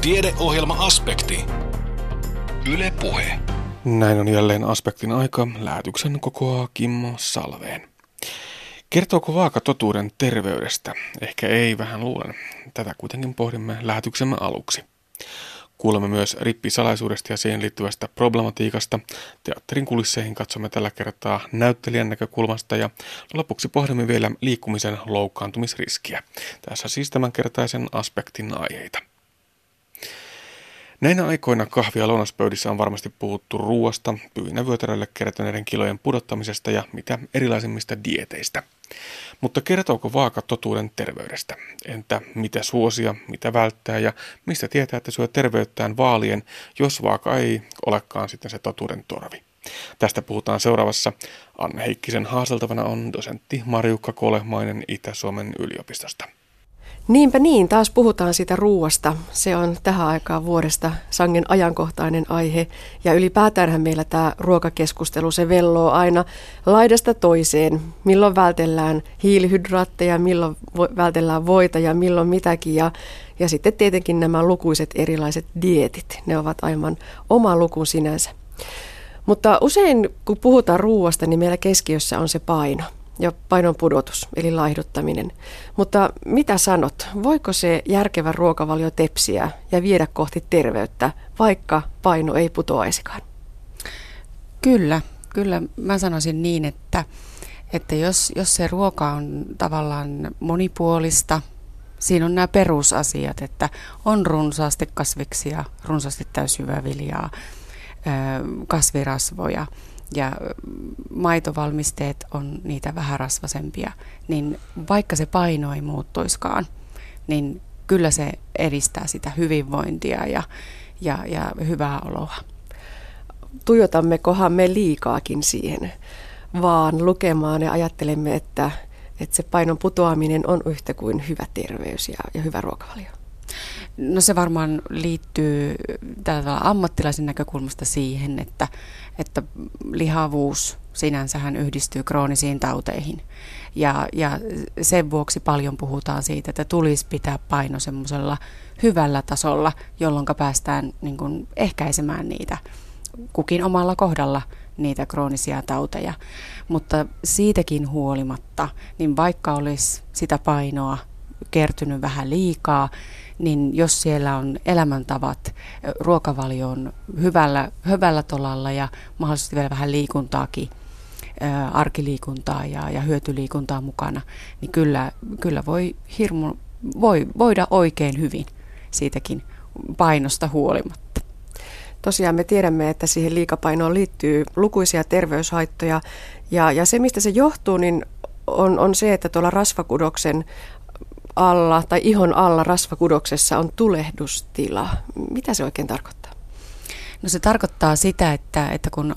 Tiedeohjelma-aspekti. Yle Puhe. Näin on jälleen aspektin aika. Lähetyksen kokoaa Kimmo Salveen. Kertooko vaaka totuuden terveydestä? Ehkä ei, vähän luulen. Tätä kuitenkin pohdimme lähetyksemme aluksi. Kuulemme myös rippisalaisuudesta ja siihen liittyvästä problematiikasta. Teatterin kulisseihin katsomme tällä kertaa näyttelijän näkökulmasta ja lopuksi pohdimme vielä liikkumisen loukkaantumisriskiä. Tässä siis tämänkertaisen aspektin aiheita. Näinä aikoina kahvia lounaspöydissä on varmasti puhuttu ruoasta, pyynä vyötäröille kerätyneiden kilojen pudottamisesta ja mitä erilaisimmista dieteistä. Mutta kertooko vaaka totuuden terveydestä? Entä mitä suosia, mitä välttää ja mistä tietää, että syö terveyttään vaalien, jos vaaka ei olekaan sitten se totuuden torvi? Tästä puhutaan seuraavassa. Anne Heikkisen haasteltavana on dosentti Marjukka Kolehmainen Itä-Suomen yliopistosta. Niinpä niin, taas puhutaan siitä ruuasta. Se on tähän aikaan vuodesta sangen ajankohtainen aihe. Ja ylipäätäänhän meillä tämä ruokakeskustelu, se velloo aina laidasta toiseen. Milloin vältellään hiilihydraatteja, milloin vältellään voita ja milloin mitäkin. Ja, ja sitten tietenkin nämä lukuiset erilaiset dietit, ne ovat aivan oma luku sinänsä. Mutta usein kun puhutaan ruuasta, niin meillä keskiössä on se paino – ja painon pudotus, eli laihduttaminen. Mutta mitä sanot, voiko se järkevä ruokavalio tepsiä ja viedä kohti terveyttä, vaikka paino ei putoaisikaan? Kyllä, kyllä mä sanoisin niin, että, että jos, jos se ruoka on tavallaan monipuolista, siinä on nämä perusasiat, että on runsaasti kasviksia, runsaasti täysjyväviljaa, kasvirasvoja – ja maitovalmisteet on niitä vähän rasvasempia, niin vaikka se paino ei muuttuiskaan, niin kyllä se edistää sitä hyvinvointia ja, ja, ja hyvää oloa. Tuijotammekohan me liikaakin siihen, vaan lukemaan ja ajattelemme, että, että se painon putoaminen on yhtä kuin hyvä terveys ja, ja hyvä ruokavalio. No se varmaan liittyy tällä tavalla ammattilaisen näkökulmasta siihen, että, että lihavuus sinänsähän yhdistyy kroonisiin tauteihin. Ja, ja sen vuoksi paljon puhutaan siitä, että tulisi pitää paino semmoisella hyvällä tasolla, jolloin päästään niin kuin ehkäisemään niitä kukin omalla kohdalla niitä kroonisia tauteja. Mutta siitäkin huolimatta, niin vaikka olisi sitä painoa kertynyt vähän liikaa, niin jos siellä on elämäntavat, ruokavalio on hyvällä, hyvällä tolalla ja mahdollisesti vielä vähän liikuntaakin, arkiliikuntaa ja, ja hyötyliikuntaa mukana, niin kyllä, kyllä voi, hirmu, voi voida oikein hyvin siitäkin painosta huolimatta. Tosiaan me tiedämme, että siihen liikapainoon liittyy lukuisia terveyshaittoja ja, ja se, mistä se johtuu, niin on, on se, että tuolla rasvakudoksen alla tai ihon alla rasvakudoksessa on tulehdustila. Mitä se oikein tarkoittaa? No se tarkoittaa sitä, että, että kun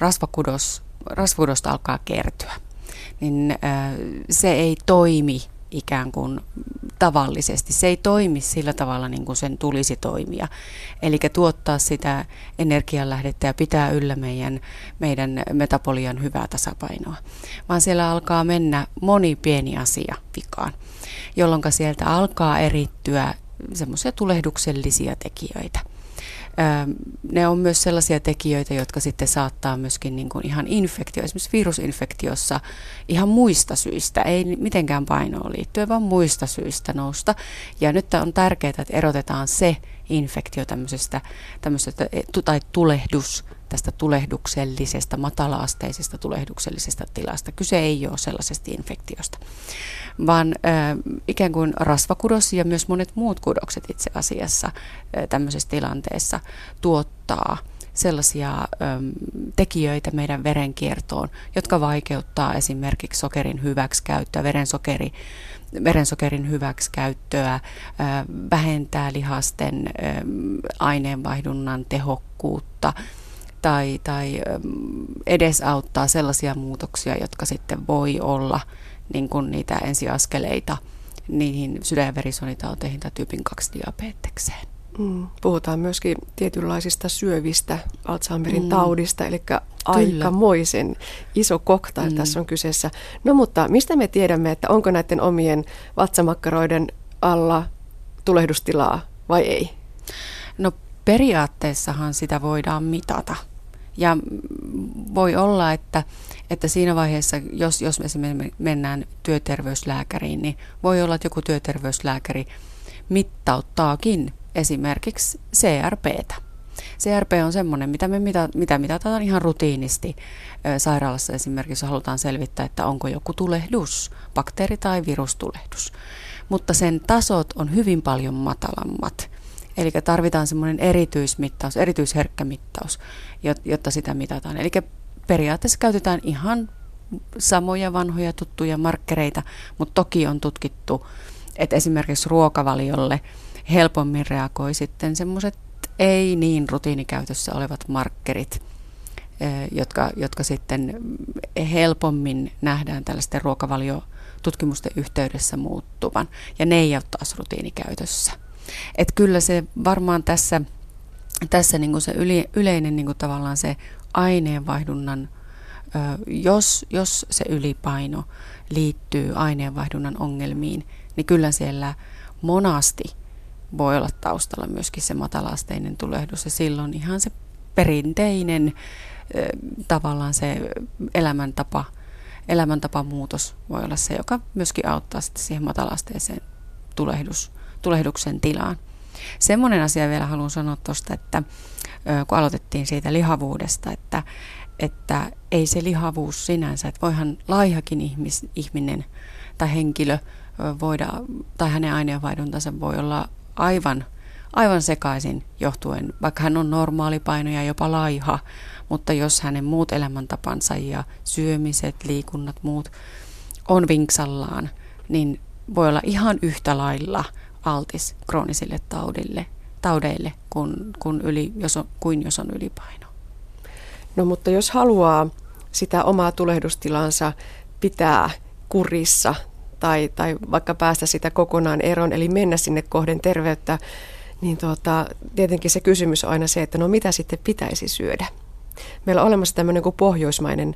rasvakudos, rasvakudosta alkaa kertyä, niin se ei toimi ikään kuin tavallisesti. Se ei toimi sillä tavalla niin kuin sen tulisi toimia. Eli tuottaa sitä energianlähdettä ja pitää yllä meidän, meidän metabolian hyvää tasapainoa. Vaan siellä alkaa mennä moni pieni asia vikaan jolloin sieltä alkaa erittyä semmoisia tulehduksellisia tekijöitä. Ne on myös sellaisia tekijöitä, jotka sitten saattaa myöskin niin kuin ihan infektio, esimerkiksi virusinfektiossa ihan muista syistä, ei mitenkään painoon liittyen, vaan muista syistä nousta. Ja nyt on tärkeää, että erotetaan se infektio tämmöisestä, tämmöisestä tai tulehdus tästä tulehduksellisesta, matalaasteisesta tulehduksellisesta tilasta. Kyse ei ole sellaisesta infektiosta vaan äh, ikään kuin rasvakudos ja myös monet muut kudokset itse asiassa äh, tämmöisessä tilanteessa tuottaa sellaisia äm, tekijöitä meidän verenkiertoon, jotka vaikeuttaa esimerkiksi sokerin hyväksikäyttöä, verensokeri, verensokerin hyväksikäyttöä, äh, vähentää lihasten aineenvaihdunnan tehokkuutta tai, tai edesauttaa sellaisia muutoksia, jotka sitten voi olla – niin kuin niitä ensiaskeleita niihin sydän- ja verisuonitauteihin tai tyypin 2 diabetekseen. Mm. Puhutaan myöskin tietynlaisista syövistä Alzheimerin mm. taudista, eli aikamoisen iso koktail mm. tässä on kyseessä. No mutta mistä me tiedämme, että onko näiden omien vatsamakkaroiden alla tulehdustilaa vai ei? No periaatteessahan sitä voidaan mitata. Ja voi olla, että, että siinä vaiheessa, jos, jos esimerkiksi mennään työterveyslääkäriin, niin voi olla, että joku työterveyslääkäri mittauttaakin esimerkiksi CRPtä. CRP on semmoinen, mitä me mita, mitä mitataan ihan rutiinisti sairaalassa esimerkiksi, halutaan selvittää, että onko joku tulehdus, bakteeri- tai virustulehdus. Mutta sen tasot on hyvin paljon matalammat. Eli tarvitaan semmoinen erityismittaus, erityisherkkä mittaus, jotta sitä mitataan. Eli periaatteessa käytetään ihan samoja vanhoja tuttuja markkereita, mutta toki on tutkittu, että esimerkiksi ruokavaliolle helpommin reagoi sitten semmoiset ei niin rutiinikäytössä olevat markkerit, jotka, jotka sitten helpommin nähdään tällaisten ruokavaliotutkimusten yhteydessä muuttuvan. Ja ne ei ole taas rutiinikäytössä. Et kyllä se varmaan tässä, tässä niin se yli, yleinen niin tavallaan se aineenvaihdunnan, jos, jos se ylipaino liittyy aineenvaihdunnan ongelmiin, niin kyllä siellä monasti – voi olla taustalla myöskin se matalaasteinen tulehdus ja silloin ihan se perinteinen tavallaan se elämäntapa, elämäntapamuutos voi olla se, joka myöskin auttaa sitten siihen matalaasteiseen tulehdus, tulehduksen tilaan. Semmoinen asia vielä haluan sanoa tuosta, että kun aloitettiin siitä lihavuudesta, että, että ei se lihavuus sinänsä, että voihan laihakin ihmis, ihminen tai henkilö voida, tai hänen aineenvaihduntansa voi olla aivan, aivan sekaisin johtuen, vaikka hän on normaalipaino ja jopa laiha, mutta jos hänen muut elämäntapansa ja syömiset, liikunnat, muut on vinksallaan, niin voi olla ihan yhtä lailla altis kroonisille taudille, taudeille kuin, kuin, yli, jos on, kuin jos on ylipaino. No mutta jos haluaa sitä omaa tulehdustilansa pitää kurissa tai, tai vaikka päästä sitä kokonaan eroon, eli mennä sinne kohden terveyttä, niin tuota, tietenkin se kysymys on aina se, että no mitä sitten pitäisi syödä. Meillä on olemassa tämmöinen kuin pohjoismainen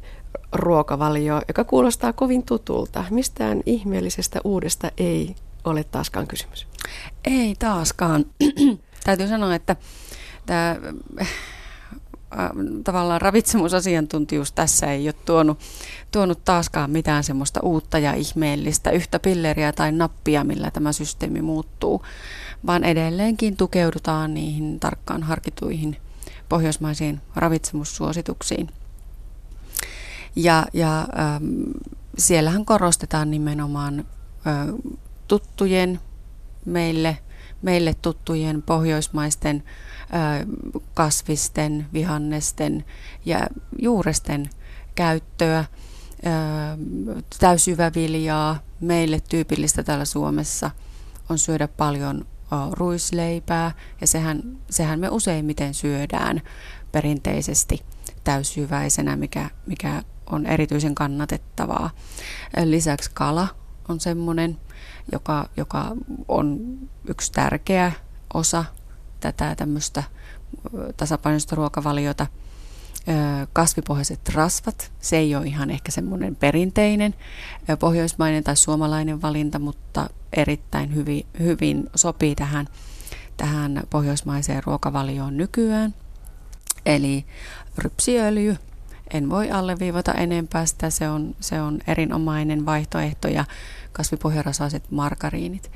ruokavalio, joka kuulostaa kovin tutulta. Mistään ihmeellisestä uudesta ei ole taaskaan kysymys. Ei taaskaan. Täytyy sanoa, että tämä tavallaan ravitsemusasiantuntijuus tässä ei ole tuonut, tuonut taaskaan mitään semmoista uutta ja ihmeellistä, yhtä pilleriä tai nappia, millä tämä systeemi muuttuu, vaan edelleenkin tukeudutaan niihin tarkkaan harkituihin pohjoismaisiin ravitsemussuosituksiin. Ja, ja ähm, siellähän korostetaan nimenomaan äh, tuttujen, meille, meille tuttujen pohjoismaisten kasvisten, vihannesten ja juuresten käyttöä, täysyväviljaa. Meille tyypillistä täällä Suomessa on syödä paljon ruisleipää ja sehän, sehän me useimmiten syödään perinteisesti täysjyväisenä, mikä, mikä on erityisen kannatettavaa. Lisäksi kala on semmoinen, joka, joka on yksi tärkeä osa tätä tämmöistä tasapainoista ruokavaliota. Kasvipohjaiset rasvat, se ei ole ihan ehkä semmoinen perinteinen pohjoismainen tai suomalainen valinta, mutta erittäin hyvin, hyvin sopii tähän, tähän pohjoismaiseen ruokavalioon nykyään. Eli rypsiöljy, en voi alleviivata enempää sitä, se on, se on erinomainen vaihtoehto ja kasvipohjarasaiset margariinit.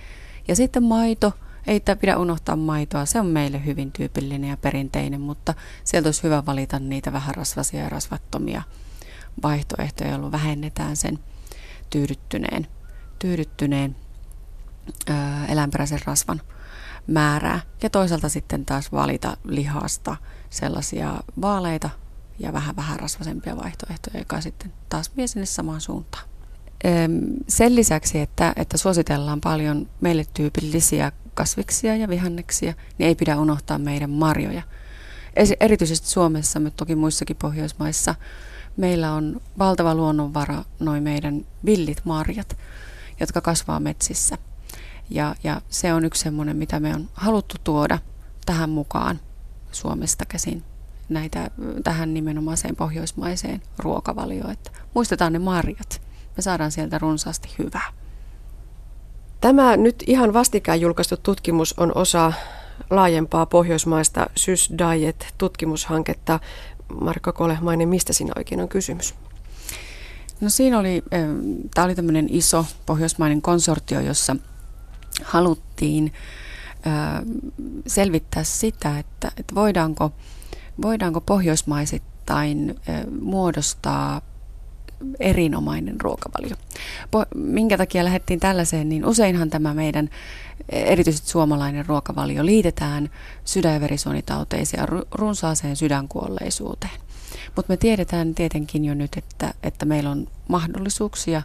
Ja sitten maito, ei pidä unohtaa maitoa, se on meille hyvin tyypillinen ja perinteinen, mutta sieltä olisi hyvä valita niitä vähän rasvasia ja rasvattomia vaihtoehtoja, jolloin vähennetään sen tyydyttyneen, tyydyttyneen ää, eläinperäisen rasvan määrää. Ja toisaalta sitten taas valita lihasta sellaisia vaaleita ja vähän vähän rasvasempia vaihtoehtoja, joka sitten taas vie sinne samaan suuntaan. Sen lisäksi, että, että suositellaan paljon meille tyypillisiä kasviksia ja vihanneksia, niin ei pidä unohtaa meidän marjoja. Erityisesti Suomessa, mutta toki muissakin Pohjoismaissa, meillä on valtava luonnonvara noin meidän villit marjat, jotka kasvaa metsissä. Ja, ja se on yksi semmoinen, mitä me on haluttu tuoda tähän mukaan Suomesta käsin näitä, tähän nimenomaiseen pohjoismaiseen ruokavalioon. Että muistetaan ne marjat. Me saadaan sieltä runsaasti hyvää. Tämä nyt ihan vastikään julkaistu tutkimus on osa laajempaa pohjoismaista Sys Diet tutkimushanketta. Markka Kolehmainen, mistä siinä oikein on kysymys? No siinä oli, tämä oli tämmöinen iso pohjoismainen konsortio, jossa haluttiin selvittää sitä, että, että voidaanko, voidaanko pohjoismaisittain muodostaa erinomainen ruokavalio. Minkä takia lähdettiin tällaiseen, niin useinhan tämä meidän erityisesti suomalainen ruokavalio liitetään sydän- ja verisuonitauteisiin ja runsaaseen sydänkuolleisuuteen. Mutta me tiedetään tietenkin jo nyt, että, että meillä on mahdollisuuksia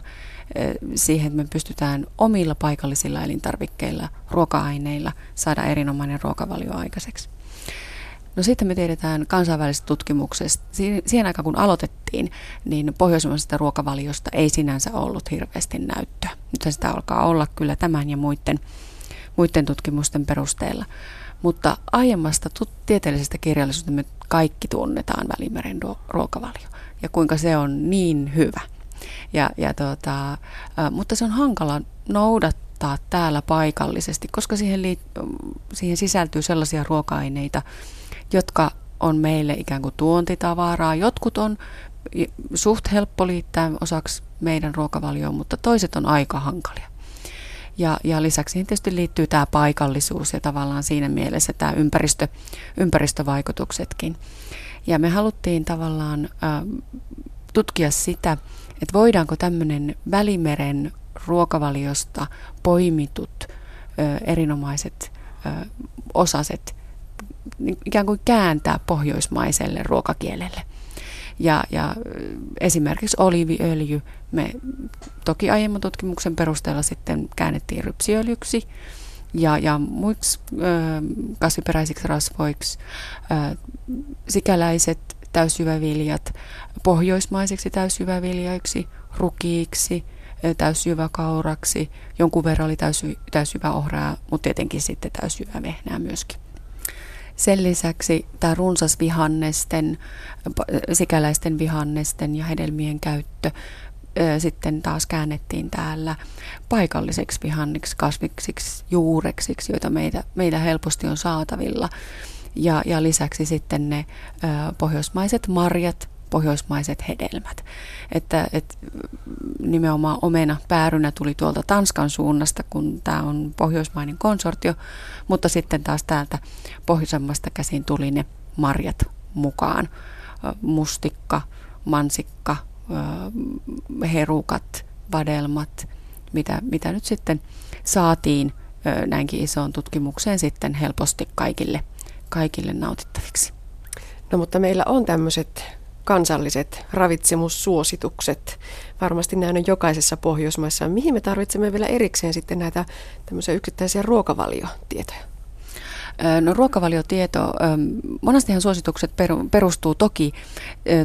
siihen, että me pystytään omilla paikallisilla elintarvikkeilla, ruoka-aineilla saada erinomainen ruokavalio aikaiseksi. No sitten me tiedetään kansainvälisestä tutkimuksesta, siihen aikaan kun aloitettiin, niin pohjoismaisesta ruokavaliosta ei sinänsä ollut hirveästi näyttöä. Nyt sitä alkaa olla kyllä tämän ja muiden, muiden tutkimusten perusteella. Mutta aiemmasta tut- tieteellisestä kirjallisuudesta me kaikki tunnetaan Välimeren ruokavalio ja kuinka se on niin hyvä. Ja, ja ä, mutta se on hankala noudattaa täällä paikallisesti, koska siihen, liit- siihen sisältyy sellaisia ruoka-aineita, jotka on meille ikään kuin tuontitavaraa. Jotkut on suht helppo liittää osaksi meidän ruokavalioon, mutta toiset on aika hankalia. Ja, ja lisäksi siihen tietysti liittyy tämä paikallisuus ja tavallaan siinä mielessä tämä ympäristö, ympäristövaikutuksetkin. Ja me haluttiin tavallaan äh, tutkia sitä, että voidaanko tämmöinen Välimeren ruokavaliosta poimitut ö, erinomaiset ö, osaset ikään kuin kääntää pohjoismaiselle ruokakielelle. Ja, ja esimerkiksi oliiviöljy, me toki aiemman tutkimuksen perusteella sitten käännettiin rypsiöljyksi ja, ja muiksi ö, kasviperäisiksi rasvoiksi, ö, sikäläiset täysjyväviljat pohjoismaisiksi täysjyväviljoiksi, rukiiksi, täysjyväkauraksi, jonkun verran oli täysjyväohraa, mutta tietenkin sitten täysjyvävehnää myöskin. Sen lisäksi tämä runsas vihannesten, sikäläisten vihannesten ja hedelmien käyttö sitten taas käännettiin täällä paikalliseksi vihanniksi, kasviksiksi, juureksiksi, joita meitä, meillä helposti on saatavilla. Ja, ja lisäksi sitten ne ö, pohjoismaiset marjat, pohjoismaiset hedelmät. Että, et, nimenomaan omena päärynä tuli tuolta Tanskan suunnasta, kun tämä on pohjoismainen konsortio, mutta sitten taas täältä pohjoisemmasta käsin tuli ne marjat mukaan. Mustikka, mansikka, herukat, vadelmat, mitä, mitä nyt sitten saatiin näinkin isoon tutkimukseen sitten helposti kaikille, kaikille nautittaviksi. No mutta meillä on tämmöiset kansalliset ravitsemussuositukset. Varmasti näin on jokaisessa Pohjoismaissa. Mihin me tarvitsemme vielä erikseen sitten näitä tämmöisiä yksittäisiä ruokavaliotietoja? No ruokavaliotieto, monestihan suositukset perustuu toki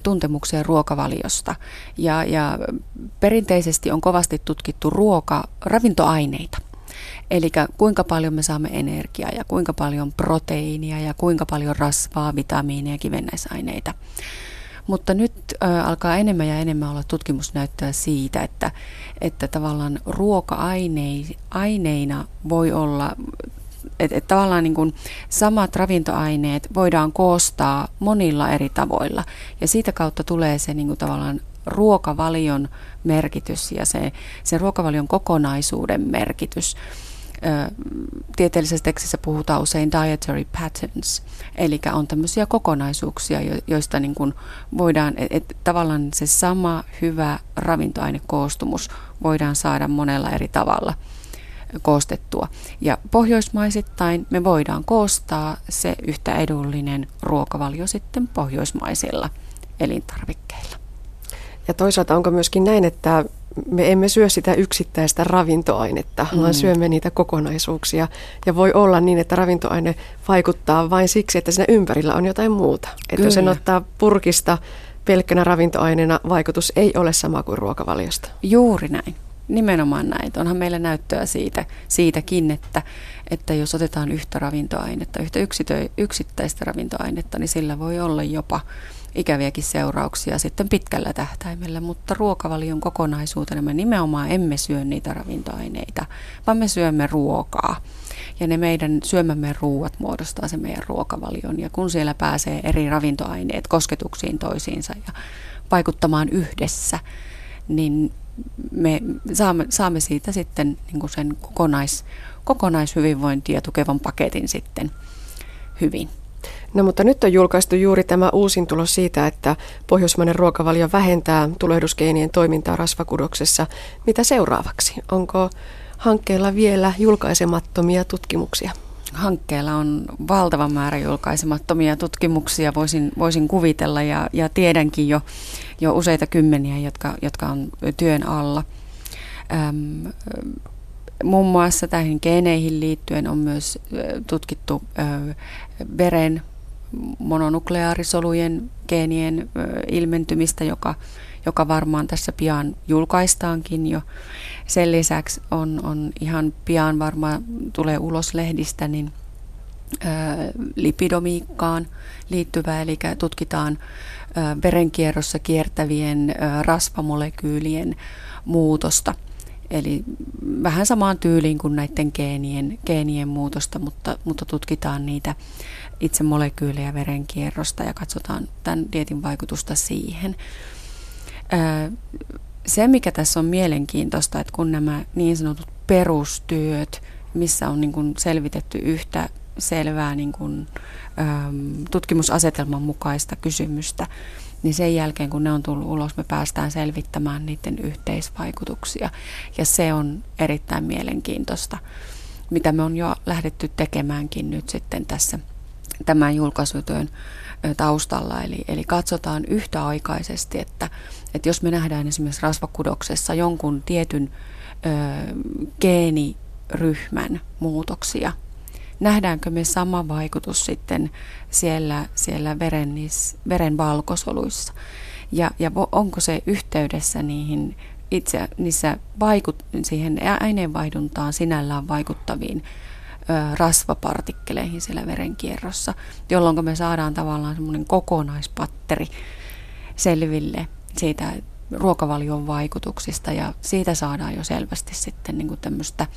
tuntemukseen ruokavaliosta ja, ja perinteisesti on kovasti tutkittu ruoka, ravintoaineita. Eli kuinka paljon me saamme energiaa ja kuinka paljon proteiinia ja kuinka paljon rasvaa, vitamiineja ja kivennäisaineita. Mutta nyt ä, alkaa enemmän ja enemmän olla tutkimusnäyttöä siitä, että, että tavallaan ruoka-aineina voi olla että et tavallaan niin kuin samat ravintoaineet voidaan koostaa monilla eri tavoilla. Ja siitä kautta tulee se niin kuin tavallaan ruokavalion merkitys ja se, se ruokavalion kokonaisuuden merkitys tieteellisessä tekstissä puhutaan usein dietary patterns, eli on tämmöisiä kokonaisuuksia, joista niin kuin voidaan, että et, tavallaan se sama hyvä ravintoainekoostumus voidaan saada monella eri tavalla koostettua. Ja pohjoismaisittain me voidaan koostaa se yhtä edullinen ruokavalio sitten pohjoismaisilla elintarvikkeilla. Ja toisaalta onko myöskin näin, että me emme syö sitä yksittäistä ravintoainetta, mm. vaan syömme niitä kokonaisuuksia. Ja voi olla niin, että ravintoaine vaikuttaa vain siksi, että siinä ympärillä on jotain muuta. Että jos sen ottaa purkista pelkkänä ravintoaineena, vaikutus ei ole sama kuin ruokavaliosta. Juuri näin. Nimenomaan näin. Onhan meillä näyttöä siitä, siitäkin, että, että jos otetaan yhtä ravintoainetta, yhtä yksitö, yksittäistä ravintoainetta, niin sillä voi olla jopa ikäviäkin seurauksia sitten pitkällä tähtäimellä, mutta ruokavalion kokonaisuutena me nimenomaan emme syö niitä ravintoaineita, vaan me syömme ruokaa. ja ne meidän syömämme ruuat muodostaa se meidän ruokavalion. Ja kun siellä pääsee eri ravintoaineet kosketuksiin toisiinsa ja vaikuttamaan yhdessä, niin me saamme, saamme siitä sitten niin sen kokonais, kokonaishyvinvointia tukevan paketin sitten hyvin. No mutta nyt on julkaistu juuri tämä uusin tulos siitä, että pohjoismainen ruokavalio vähentää tulehdusgeenien toimintaa rasvakudoksessa. Mitä seuraavaksi? Onko hankkeella vielä julkaisemattomia tutkimuksia? Hankkeella on valtava määrä julkaisemattomia tutkimuksia, voisin, voisin kuvitella, ja, ja tiedänkin jo, jo useita kymmeniä, jotka, jotka on työn alla. Öm, muun muassa tähän geeneihin liittyen on myös tutkittu ö, veren mononukleaarisolujen geenien ilmentymistä, joka, joka varmaan tässä pian julkaistaankin jo. Sen lisäksi on, on ihan pian varmaan tulee ulos lehdistä, niin lipidomiikkaan liittyvää, eli tutkitaan verenkierrossa kiertävien rasvamolekyylien muutosta. Eli vähän samaan tyyliin kuin näiden geenien, geenien muutosta, mutta, mutta tutkitaan niitä itse molekyylejä verenkierrosta ja katsotaan tämän dietin vaikutusta siihen. Se, mikä tässä on mielenkiintoista, että kun nämä niin sanotut perustyöt, missä on niin kuin selvitetty yhtä selvää niin kuin, tutkimusasetelman mukaista kysymystä, niin sen jälkeen kun ne on tullut ulos, me päästään selvittämään niiden yhteisvaikutuksia. Ja se on erittäin mielenkiintoista, mitä me on jo lähdetty tekemäänkin nyt sitten tässä tämän julkaisutyön taustalla. Eli, eli katsotaan yhtäaikaisesti, että, että jos me nähdään esimerkiksi rasvakudoksessa jonkun tietyn ö, geeniryhmän muutoksia, nähdäänkö me sama vaikutus sitten siellä, siellä veren, veren valkosoluissa ja, ja onko se yhteydessä niihin itse niissä vaikut, siihen aineenvaihduntaan sinällään vaikuttaviin rasvapartikkeleihin siellä verenkierrossa, jolloin me saadaan tavallaan semmoinen kokonaispatteri selville siitä ruokavalion vaikutuksista ja siitä saadaan jo selvästi sitten niin tämmöistä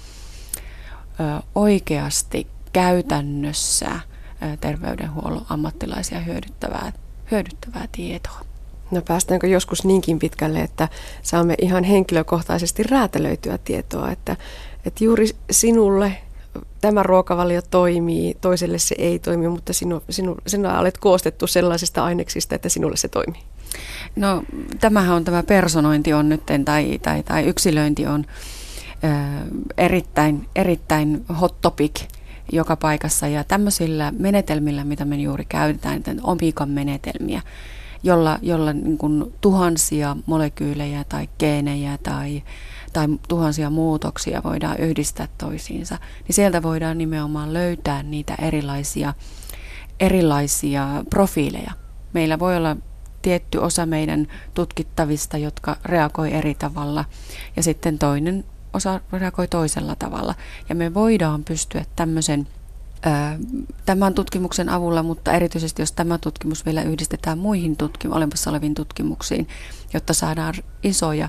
oikeasti käytännössä terveydenhuollon ammattilaisia hyödyttävää, hyödyttävää tietoa. No päästäänkö joskus niinkin pitkälle, että saamme ihan henkilökohtaisesti räätälöityä tietoa, että, että juuri sinulle tämä ruokavalio toimii, toiselle se ei toimi, mutta sinu, sinu, sinä olet koostettu sellaisista aineksista, että sinulle se toimii. No tämähän on tämä personointi on nyt, tai, tai, tai yksilöinti on ö, erittäin, erittäin hot topic joka paikassa ja tämmöisillä menetelmillä, mitä me juuri käytetään, omikan menetelmiä, jolla, jolla niin kuin tuhansia molekyylejä tai geenejä tai, tai tuhansia muutoksia voidaan yhdistää toisiinsa, niin sieltä voidaan nimenomaan löytää niitä erilaisia, erilaisia profiileja. Meillä voi olla tietty osa meidän tutkittavista, jotka reagoi eri tavalla, ja sitten toinen osa reagoi toisella tavalla. Ja me voidaan pystyä tämmöisen tämän tutkimuksen avulla, mutta erityisesti jos tämä tutkimus vielä yhdistetään muihin tutkim- olemassa oleviin tutkimuksiin, jotta saadaan isoja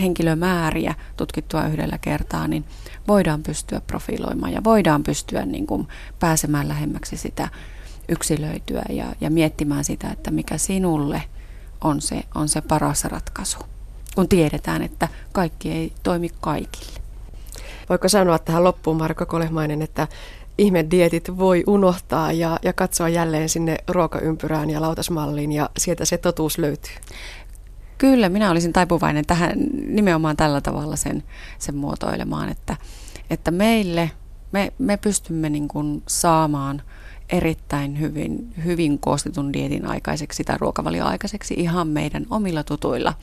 henkilömääriä tutkittua yhdellä kertaa, niin voidaan pystyä profiloimaan ja voidaan pystyä niin kuin pääsemään lähemmäksi sitä yksilöityä ja, ja miettimään sitä, että mikä sinulle on se, on se paras ratkaisu kun tiedetään, että kaikki ei toimi kaikille. Voiko sanoa tähän loppuun, Marko Kolehmainen, että ihmedietit voi unohtaa ja, ja katsoa jälleen sinne ruokaympyrään ja lautasmalliin ja sieltä se totuus löytyy? Kyllä, minä olisin taipuvainen tähän nimenomaan tällä tavalla sen, sen muotoilemaan, että, että meille, me, me pystymme niin kuin saamaan erittäin hyvin, hyvin koostetun dietin aikaiseksi tai ruokavalioaikaiseksi ihan meidän omilla tutuilla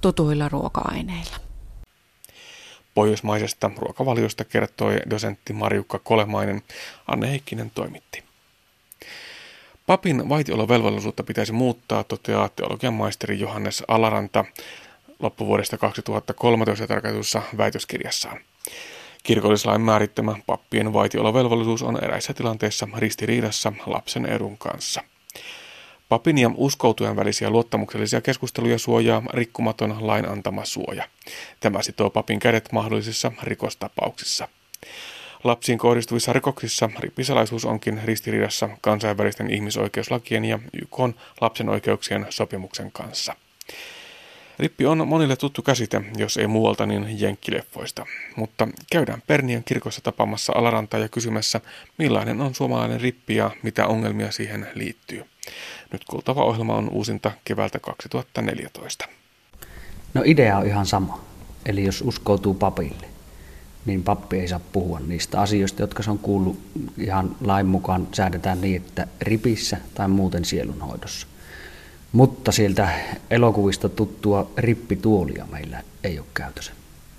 tutuilla ruoka-aineilla. Pohjoismaisesta ruokavaliosta kertoi dosentti Marjukka Kolemainen, Anne Heikkinen toimitti. Papin vaitiolovelvollisuutta pitäisi muuttaa, toteaa teologian maisteri Johannes Alaranta loppuvuodesta 2013 tarkoitussa väitöskirjassaan. Kirkollislain määrittämä pappien vaitiolovelvollisuus on eräissä tilanteissa ristiriidassa lapsen edun kanssa – Papin ja uskoutujan välisiä luottamuksellisia keskusteluja suojaa rikkumaton lain antama suoja. Tämä sitoo papin kädet mahdollisissa rikostapauksissa. Lapsiin kohdistuvissa rikoksissa rippisalaisuus onkin ristiriidassa kansainvälisten ihmisoikeuslakien ja YK lapsen oikeuksien sopimuksen kanssa. Rippi on monille tuttu käsite, jos ei muualta, niin jenkkileffoista. Mutta käydään Pernian kirkossa tapaamassa Alarantaa ja kysymässä, millainen on suomalainen rippi ja mitä ongelmia siihen liittyy. Nyt kuultava ohjelma on uusinta keväältä 2014. No idea on ihan sama. Eli jos uskoutuu papille, niin pappi ei saa puhua niistä asioista, jotka se on kuullut ihan lain mukaan säädetään niin, että ripissä tai muuten sielunhoidossa. Mutta sieltä elokuvista tuttua rippituolia meillä ei ole käytössä.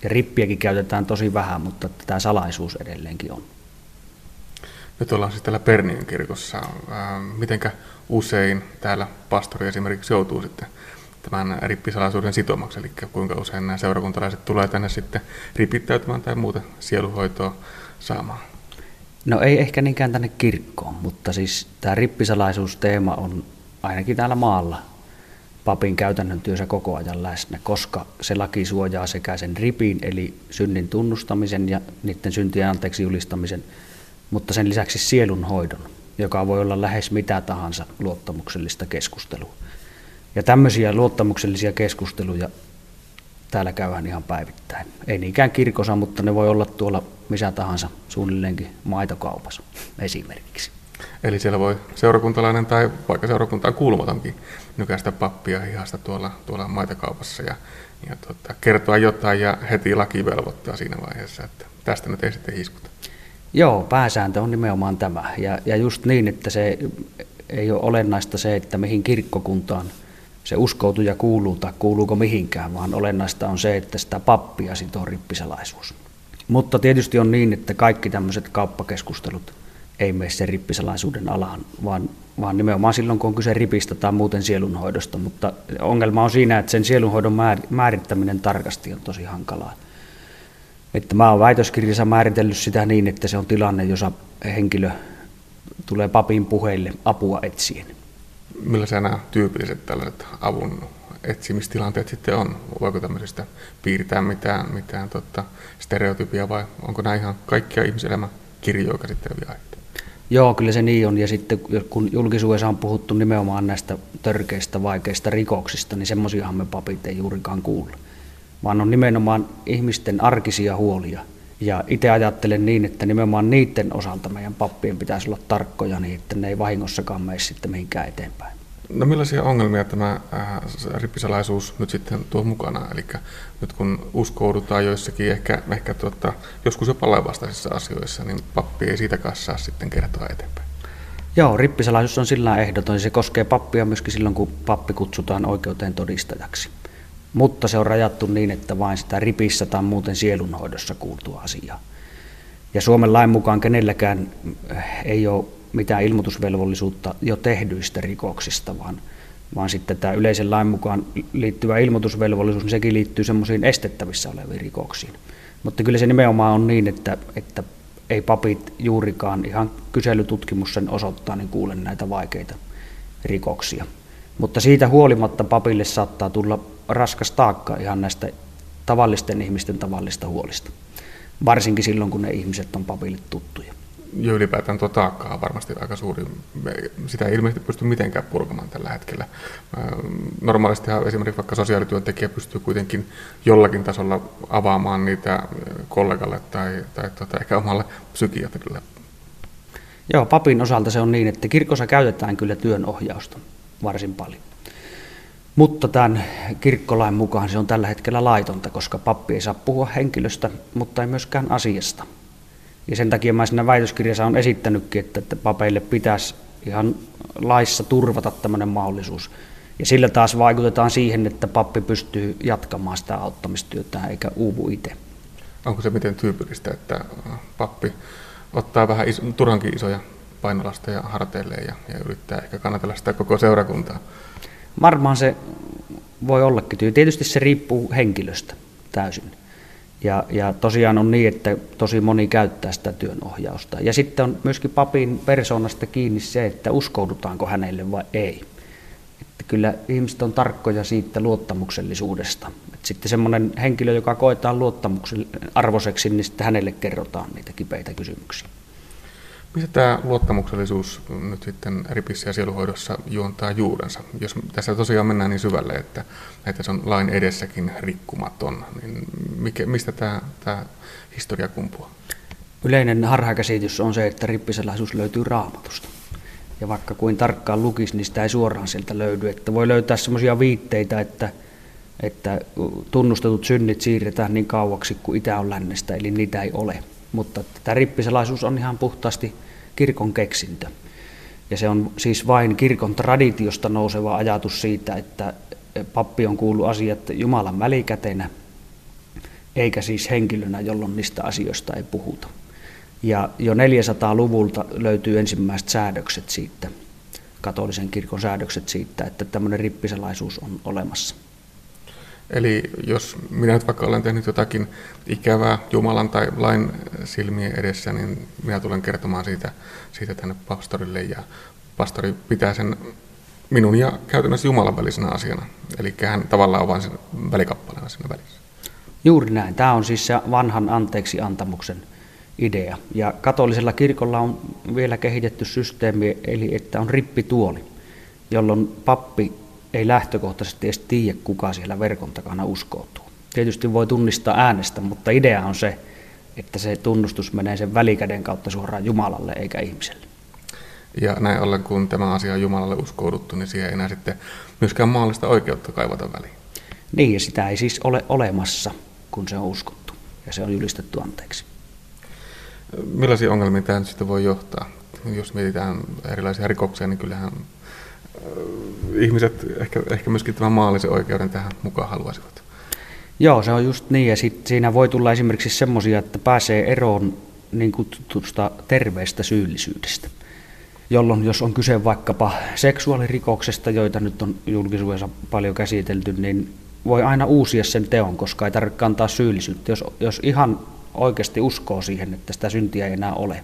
Ja rippiäkin käytetään tosi vähän, mutta tämä salaisuus edelleenkin on. Nyt ollaan siis täällä Perniön kirkossa. Mitenkä usein täällä pastori esimerkiksi joutuu sitten tämän rippisalaisuuden sitomaksi, eli kuinka usein nämä seurakuntalaiset tulee tänne sitten ripittäytymään tai muuta sieluhoitoa saamaan? No ei ehkä niinkään tänne kirkkoon, mutta siis tämä rippisalaisuusteema on ainakin täällä maalla papin käytännön työssä koko ajan läsnä, koska se laki suojaa sekä sen ripin, eli synnin tunnustamisen ja niiden syntien anteeksi julistamisen, mutta sen lisäksi sielun hoidon, joka voi olla lähes mitä tahansa luottamuksellista keskustelua. Ja tämmöisiä luottamuksellisia keskusteluja täällä käydään ihan päivittäin. Ei niinkään kirkossa, mutta ne voi olla tuolla missä tahansa suunnilleenkin maitokaupassa esimerkiksi. Eli siellä voi seurakuntalainen tai vaikka seurakuntaan kuulumatonkin nykäistä pappia hihasta tuolla, tuolla maitokaupassa ja, ja tota, kertoa jotain ja heti laki velvoittaa siinä vaiheessa, että tästä nyt ei sitten hiskuta. Joo, pääsääntö on nimenomaan tämä. Ja, ja just niin, että se ei ole olennaista se, että mihin kirkkokuntaan se uskoutuja kuuluu tai kuuluuko mihinkään, vaan olennaista on se, että sitä pappia sitoo rippisalaisuus. Mutta tietysti on niin, että kaikki tämmöiset kauppakeskustelut ei mene sen rippisalaisuuden alaan, vaan, vaan nimenomaan silloin, kun on kyse ripistä tai muuten sielunhoidosta. Mutta ongelma on siinä, että sen sielunhoidon määrittäminen tarkasti on tosi hankalaa. Että mä oon väitöskirjassa määritellyt sitä niin, että se on tilanne, jossa henkilö tulee papin puheille apua etsien. Millaisia nämä tyypilliset tällaiset avun etsimistilanteet sitten on? Voiko tämmöisestä piirtää mitään, mitään tota, stereotypia vai onko nämä ihan kaikkia ihmiselämän kirjoja käsitteleviä aiheita? Joo, kyllä se niin on. Ja sitten kun julkisuudessa on puhuttu nimenomaan näistä törkeistä, vaikeista rikoksista, niin semmoisiahan me papit ei juurikaan kuulla. Vaan on nimenomaan ihmisten arkisia huolia. Ja itse ajattelen niin, että nimenomaan niiden osalta meidän pappien pitäisi olla tarkkoja niin, että ne ei vahingossakaan mene sitten mihinkään eteenpäin. No millaisia ongelmia tämä äh, rippisalaisuus nyt sitten tuo mukana? Eli nyt kun uskoudutaan joissakin ehkä, ehkä tuota, joskus jopa lainvastaisissa asioissa, niin pappi ei siitäkaan saa sitten kertoa eteenpäin. Joo, rippisalaisuus on sillä ehdoton. Se koskee pappia myöskin silloin, kun pappi kutsutaan oikeuteen todistajaksi. Mutta se on rajattu niin, että vain sitä ripissä tai muuten sielunhoidossa kuultua asiaa. Ja Suomen lain mukaan kenelläkään ei ole mitään ilmoitusvelvollisuutta jo tehdyistä rikoksista, vaan, vaan sitten tämä yleisen lain mukaan liittyvä ilmoitusvelvollisuus, niin sekin liittyy semmoisiin estettävissä oleviin rikoksiin. Mutta kyllä se nimenomaan on niin, että, että ei papit juurikaan, ihan kyselytutkimus sen osoittaa, niin kuulen näitä vaikeita rikoksia. Mutta siitä huolimatta papille saattaa tulla raskas taakka ihan näistä tavallisten ihmisten tavallista huolista. Varsinkin silloin, kun ne ihmiset on papille tuttuja jo ylipäätään tuo taakka on varmasti aika suuri. Sitä ei ilmeisesti pysty mitenkään purkamaan tällä hetkellä. Normaalisti esimerkiksi vaikka sosiaalityöntekijä pystyy kuitenkin jollakin tasolla avaamaan niitä kollegalle tai, tai tuota, ehkä omalle psykiatrille. Joo, papin osalta se on niin, että kirkossa käytetään kyllä työnohjausta varsin paljon. Mutta tämän kirkkolain mukaan se on tällä hetkellä laitonta, koska pappi ei saa puhua henkilöstä, mutta ei myöskään asiasta. Ja sen takia mä siinä väitöskirjassa on esittänytkin, että, että papeille pitäisi ihan laissa turvata tämmöinen mahdollisuus. Ja sillä taas vaikutetaan siihen, että pappi pystyy jatkamaan sitä auttamistyötä eikä uuvu itse. Onko se miten tyypillistä, että pappi ottaa vähän iso, turhankin isoja painolasteja harteilleen ja, ja yrittää ehkä kannatella sitä koko seurakuntaa? Varmaan se voi ollakin. Tietysti se riippuu henkilöstä täysin. Ja, ja tosiaan on niin, että tosi moni käyttää sitä työnohjausta. Ja sitten on myöskin papin persoonasta kiinni se, että uskoudutaanko hänelle vai ei. Että kyllä ihmiset on tarkkoja siitä luottamuksellisuudesta. Että sitten semmoinen henkilö, joka koetaan luottamuksen arvoiseksi, niin sitten hänelle kerrotaan niitä kipeitä kysymyksiä. Mistä tämä luottamuksellisuus nyt sitten ripissä ja sieluhoidossa juontaa juurensa? Jos tässä tosiaan mennään niin syvälle, että, että se on lain edessäkin rikkumaton, niin mikä, mistä tämä, tämä historia kumpuaa? Yleinen harhakäsitys on se, että rippisalaisuus löytyy raamatusta. Ja vaikka kuin tarkkaan lukisi, niin sitä ei suoraan sieltä löydy. Että voi löytää sellaisia viitteitä, että, että tunnustetut synnit siirretään niin kauaksi kuin itä on lännestä, eli niitä ei ole. Mutta tämä rippisalaisuus on ihan puhtaasti kirkon keksintö. Ja se on siis vain kirkon traditiosta nouseva ajatus siitä, että pappi on kuullut asiat Jumalan välikätenä, eikä siis henkilönä, jolloin niistä asioista ei puhuta. Ja jo 400-luvulta löytyy ensimmäiset säädökset siitä, katolisen kirkon säädökset siitä, että tämmöinen rippisalaisuus on olemassa. Eli jos minä nyt vaikka olen tehnyt jotakin ikävää Jumalan tai lain silmien edessä, niin minä tulen kertomaan siitä, siitä tänne pastorille ja pastori pitää sen minun ja käytännössä Jumalan välisenä asiana. Eli hän tavallaan on vain sen välikappaleena siinä välissä. Juuri näin. Tämä on siis se vanhan anteeksi antamuksen idea. Ja katolisella kirkolla on vielä kehitetty systeemi, eli että on rippituoli, jolloin pappi ei lähtökohtaisesti edes tiedä, kuka siellä verkon takana uskoutuu. Tietysti voi tunnistaa äänestä, mutta idea on se, että se tunnustus menee sen välikäden kautta suoraan Jumalalle eikä ihmiselle. Ja näin ollen, kun tämä asia on Jumalalle uskouduttu, niin siihen ei enää sitten myöskään maallista oikeutta kaivata väliin. Niin, ja sitä ei siis ole olemassa, kun se on uskottu ja se on julistettu anteeksi. Millaisia ongelmia tämä nyt sitten voi johtaa? Jos mietitään erilaisia rikoksia, niin kyllähän ihmiset ehkä, ehkä myöskin tämän maallisen oikeuden tähän mukaan haluaisivat. Joo, se on just niin. Ja sit siinä voi tulla esimerkiksi semmoisia, että pääsee eroon niin kutsutusta terveestä syyllisyydestä. Jolloin jos on kyse vaikkapa seksuaalirikoksesta, joita nyt on julkisuudessa paljon käsitelty, niin voi aina uusia sen teon, koska ei tarvitse kantaa syyllisyyttä. Jos, jos ihan oikeasti uskoo siihen, että sitä syntiä ei enää ole,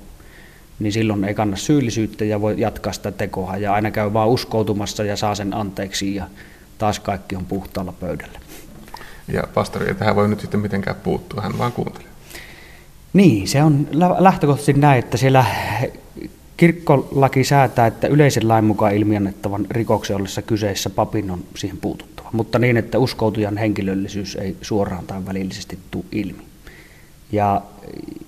niin silloin ei kanna syyllisyyttä ja voi jatkaa sitä tekoa ja aina käy vaan uskoutumassa ja saa sen anteeksi ja taas kaikki on puhtaalla pöydällä. Ja pastori ei tähän voi nyt sitten mitenkään puuttua, hän vaan kuuntelee. Niin, se on lähtökohtaisesti näin, että siellä kirkkolaki säätää, että yleisen lain mukaan ilmiannettavan rikoksen ollessa kyseessä papin on siihen puututtava, mutta niin, että uskoutujan henkilöllisyys ei suoraan tai välillisesti tule ilmi. Ja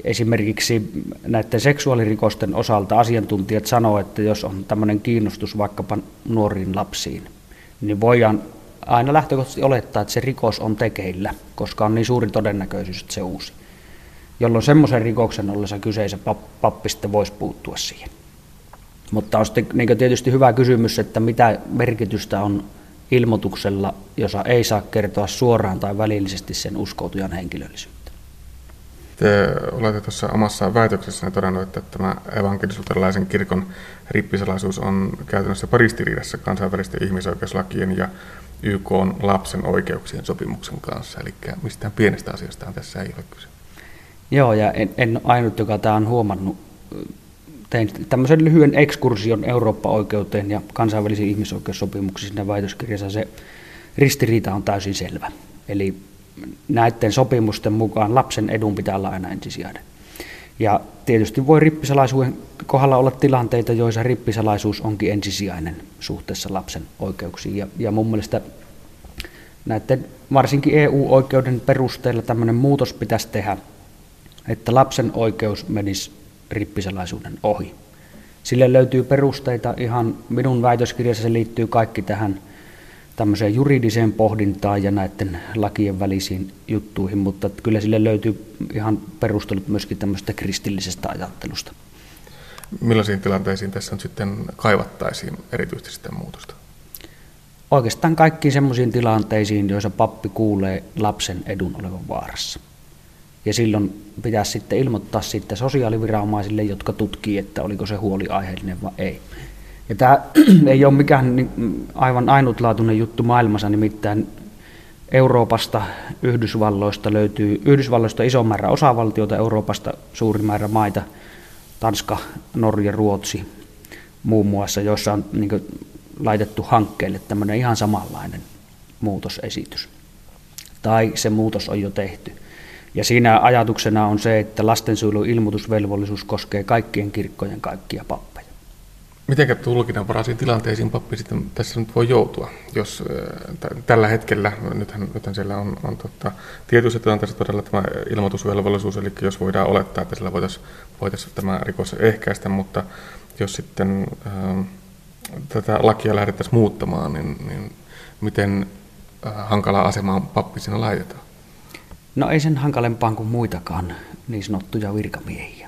esimerkiksi näiden seksuaalirikosten osalta asiantuntijat sanoo, että jos on tämmöinen kiinnostus vaikkapa nuoriin lapsiin, niin voidaan aina lähtökohtaisesti olettaa, että se rikos on tekeillä, koska on niin suuri todennäköisyys, että se uusi. Jolloin semmoisen rikoksen ollessa kyseisen pappi sitten voisi puuttua siihen. Mutta on sitten niin tietysti hyvä kysymys, että mitä merkitystä on ilmoituksella, jossa ei saa kertoa suoraan tai välillisesti sen uskoutujan henkilöllisyyttä. Te olette tuossa omassa väitöksessänne todennut, että tämä evankelisuterilaisen kirkon rippisalaisuus on käytännössä paristiriidassa kansainvälisten ihmisoikeuslakien ja YK on lapsen oikeuksien sopimuksen kanssa. Eli mistään pienestä asiasta tässä ei ole kyse. Joo, ja en, en ainut, joka tämä on huomannut. Tein tämmöisen lyhyen ekskursion Eurooppa-oikeuteen ja kansainvälisiin ihmisoikeussopimuksiin siinä väitöskirjassa. Se ristiriita on täysin selvä. Eli näiden sopimusten mukaan lapsen edun pitää olla aina ensisijainen. Ja tietysti voi rippisalaisuuden kohdalla olla tilanteita, joissa rippisalaisuus onkin ensisijainen suhteessa lapsen oikeuksiin. Ja, ja mun mielestä näiden varsinkin EU-oikeuden perusteella tämmöinen muutos pitäisi tehdä, että lapsen oikeus menisi rippisalaisuuden ohi. Sille löytyy perusteita ihan minun väitöskirjassa, se liittyy kaikki tähän tämmöiseen juridiseen pohdintaan ja näiden lakien välisiin juttuihin, mutta kyllä sille löytyy ihan perustelut myöskin tämmöistä kristillisestä ajattelusta. Millaisiin tilanteisiin tässä nyt sitten kaivattaisiin erityisesti sitä muutosta? Oikeastaan kaikkiin semmoisiin tilanteisiin, joissa pappi kuulee lapsen edun olevan vaarassa. Ja silloin pitäisi sitten ilmoittaa sitten sosiaaliviranomaisille, jotka tutkii, että oliko se huoli aiheellinen vai ei. Ja tämä ei ole mikään aivan ainutlaatuinen juttu maailmassa, nimittäin Euroopasta, Yhdysvalloista löytyy, Yhdysvalloista iso määrä osavaltioita, Euroopasta suuri määrä maita, Tanska, Norja, Ruotsi muun muassa, joissa on niin kuin, laitettu hankkeelle tämmöinen ihan samanlainen muutosesitys. tai se muutos on jo tehty. Ja siinä ajatuksena on se, että lastensuojelun ilmoitusvelvollisuus koskee kaikkien kirkkojen kaikkia pappeja. Miten tulkinnanvaraisiin tilanteisiin pappi sitten tässä nyt voi joutua, jos äh, tällä hetkellä, nythän, nythän siellä on, on tota, tietyissä tilanteissa todella tämä ilmoitusvelvollisuus, eli jos voidaan olettaa, että sillä voitaisiin voitais tämä rikos ehkäistä, mutta jos sitten äh, tätä lakia lähdettäisiin muuttamaan, niin, niin miten äh, hankalaa asemaan pappi siinä laitetaan? No ei sen hankalempaan kuin muitakaan niin sanottuja virkamiehiä.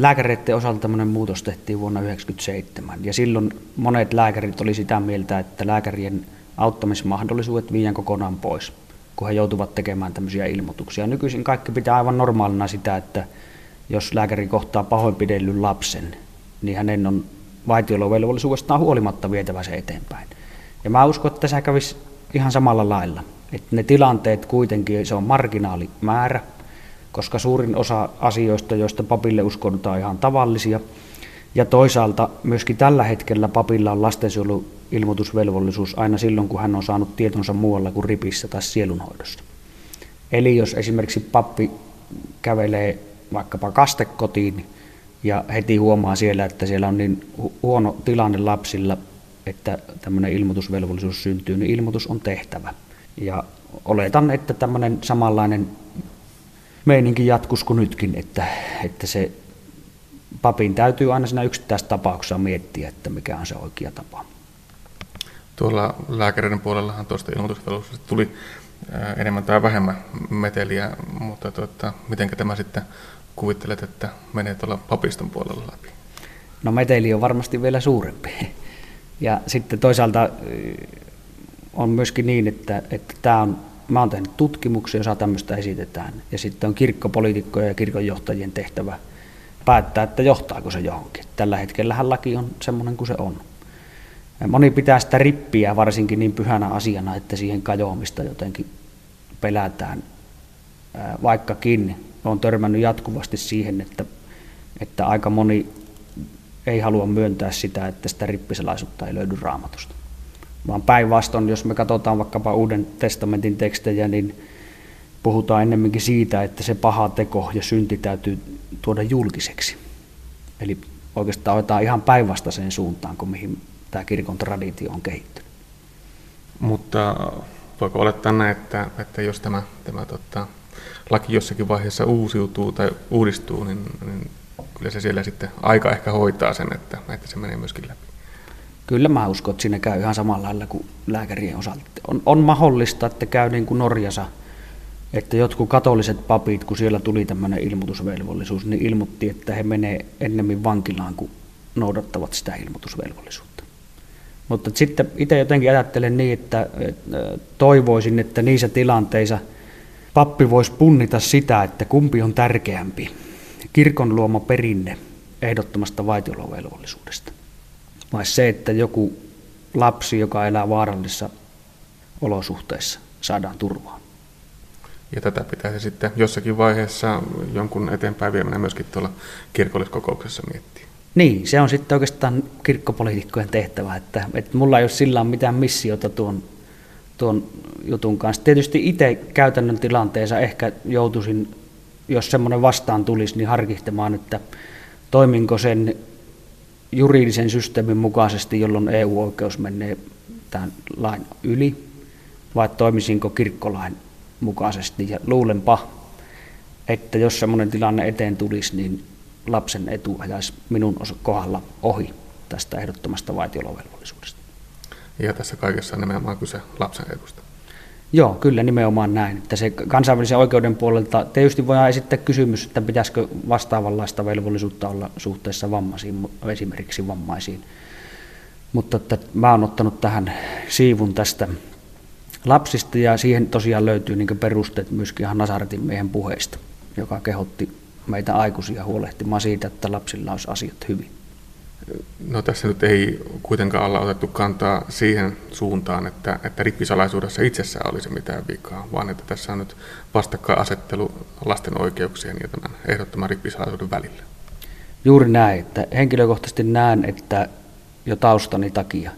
Lääkäreiden osalta tämmöinen muutos tehtiin vuonna 1997 ja silloin monet lääkärit oli sitä mieltä, että lääkärien auttamismahdollisuudet viiän kokonaan pois, kun he joutuvat tekemään tämmöisiä ilmoituksia. Nykyisin kaikki pitää aivan normaalina sitä, että jos lääkäri kohtaa pahoinpidellyn lapsen, niin hänen on vaitiolovelvollisuudestaan huolimatta vietävä se eteenpäin. Ja mä uskon, että tässä kävisi ihan samalla lailla. Että ne tilanteet kuitenkin, se on marginaalimäärä, koska suurin osa asioista, joista papille uskotaan ihan tavallisia, ja toisaalta myöskin tällä hetkellä papilla on lastensuojeluilmoitusvelvollisuus aina silloin, kun hän on saanut tietonsa muualla kuin ripissä tai sielunhoidossa. Eli jos esimerkiksi pappi kävelee vaikkapa kastekotiin ja heti huomaa siellä, että siellä on niin huono tilanne lapsilla, että tämmöinen ilmoitusvelvollisuus syntyy, niin ilmoitus on tehtävä. Ja oletan, että tämmöinen samanlainen meininki jatkus kuin nytkin, että, että se papin täytyy aina siinä tapauksessa miettiä, että mikä on se oikea tapa. Tuolla lääkäreiden puolellahan tuosta ilmoitusvelvollisuudesta tuli enemmän tai vähemmän meteliä, mutta tuota, miten tämä sitten kuvittelet, että menee tuolla papiston puolella läpi? No meteli on varmasti vielä suurempi. Ja sitten toisaalta on myöskin niin, että, että tämä on, mä olen tehnyt tutkimuksia, jossa tämmöistä esitetään. Ja sitten on kirkkopoliitikkojen ja kirkonjohtajien tehtävä päättää, että johtaako se johonkin. Tällä hetkellä laki on semmoinen kuin se on. Moni pitää sitä rippiä varsinkin niin pyhänä asiana, että siihen kajoamista jotenkin pelätään. Vaikkakin olen törmännyt jatkuvasti siihen, että, että aika moni ei halua myöntää sitä, että sitä rippisalaisuutta ei löydy raamatusta. Vaan päinvastoin, jos me katsotaan vaikkapa Uuden testamentin tekstejä, niin puhutaan ennemminkin siitä, että se paha teko ja synti täytyy tuoda julkiseksi. Eli oikeastaan otetaan ihan päinvastaiseen suuntaan kuin mihin tämä kirkon traditio on kehittynyt. Mutta voiko olettaa näin, että, että jos tämä, tämä tota, laki jossakin vaiheessa uusiutuu tai uudistuu, niin, niin kyllä se siellä sitten aika ehkä hoitaa sen, että, että se menee myöskin läpi. Kyllä mä uskon, että siinä käy ihan samalla lailla kuin lääkärien osalta. On, on mahdollista, että käy niin kuin Norjassa, että jotkut katoliset papit, kun siellä tuli tämmöinen ilmoitusvelvollisuus, niin ilmoitti, että he menee ennemmin vankilaan, kuin noudattavat sitä ilmoitusvelvollisuutta. Mutta sitten itse jotenkin ajattelen niin, että toivoisin, että niissä tilanteissa pappi voisi punnita sitä, että kumpi on tärkeämpi. Kirkon luoma perinne ehdottomasta vaitiolovelvollisuudesta vai se, että joku lapsi, joka elää vaarallisissa olosuhteissa, saadaan turvaan. Ja tätä pitäisi sitten jossakin vaiheessa jonkun eteenpäin viemänä myöskin tuolla kirkolliskokouksessa miettiä. Niin, se on sitten oikeastaan kirkkopoliitikkojen tehtävä, että, että mulla ei ole sillä mitään missiota tuon, tuon jutun kanssa. Tietysti itse käytännön tilanteessa ehkä joutuisin, jos semmoinen vastaan tulisi, niin harkihtamaan, että toiminko sen juridisen systeemin mukaisesti, jolloin EU-oikeus menee tämän lain yli, vai toimisinko kirkkolain mukaisesti. Ja luulenpa, että jos semmoinen tilanne eteen tulisi, niin lapsen etu ajaisi minun kohdalla ohi tästä ehdottomasta vaitiolovelvollisuudesta. Ja tässä kaikessa on nimenomaan kyse lapsen edusta. Joo, kyllä nimenomaan näin. Että se kansainvälisen oikeuden puolelta tietysti voidaan esittää kysymys, että pitäisikö vastaavanlaista velvollisuutta olla suhteessa vammaisiin, esimerkiksi vammaisiin. Mutta että mä oon ottanut tähän siivun tästä lapsista ja siihen tosiaan löytyy niin perusteet myöskin ihan Nasaretin miehen puheista, joka kehotti meitä aikuisia huolehtimaan siitä, että lapsilla olisi asiat hyvin. No tässä nyt ei kuitenkaan olla otettu kantaa siihen suuntaan, että, että rippisalaisuudessa itsessään olisi mitään vikaa, vaan että tässä on nyt vastakkainasettelu lasten oikeuksien ja tämän ehdottoman rippisalaisuuden välillä. Juuri näin, että henkilökohtaisesti näen, että jo taustani takia,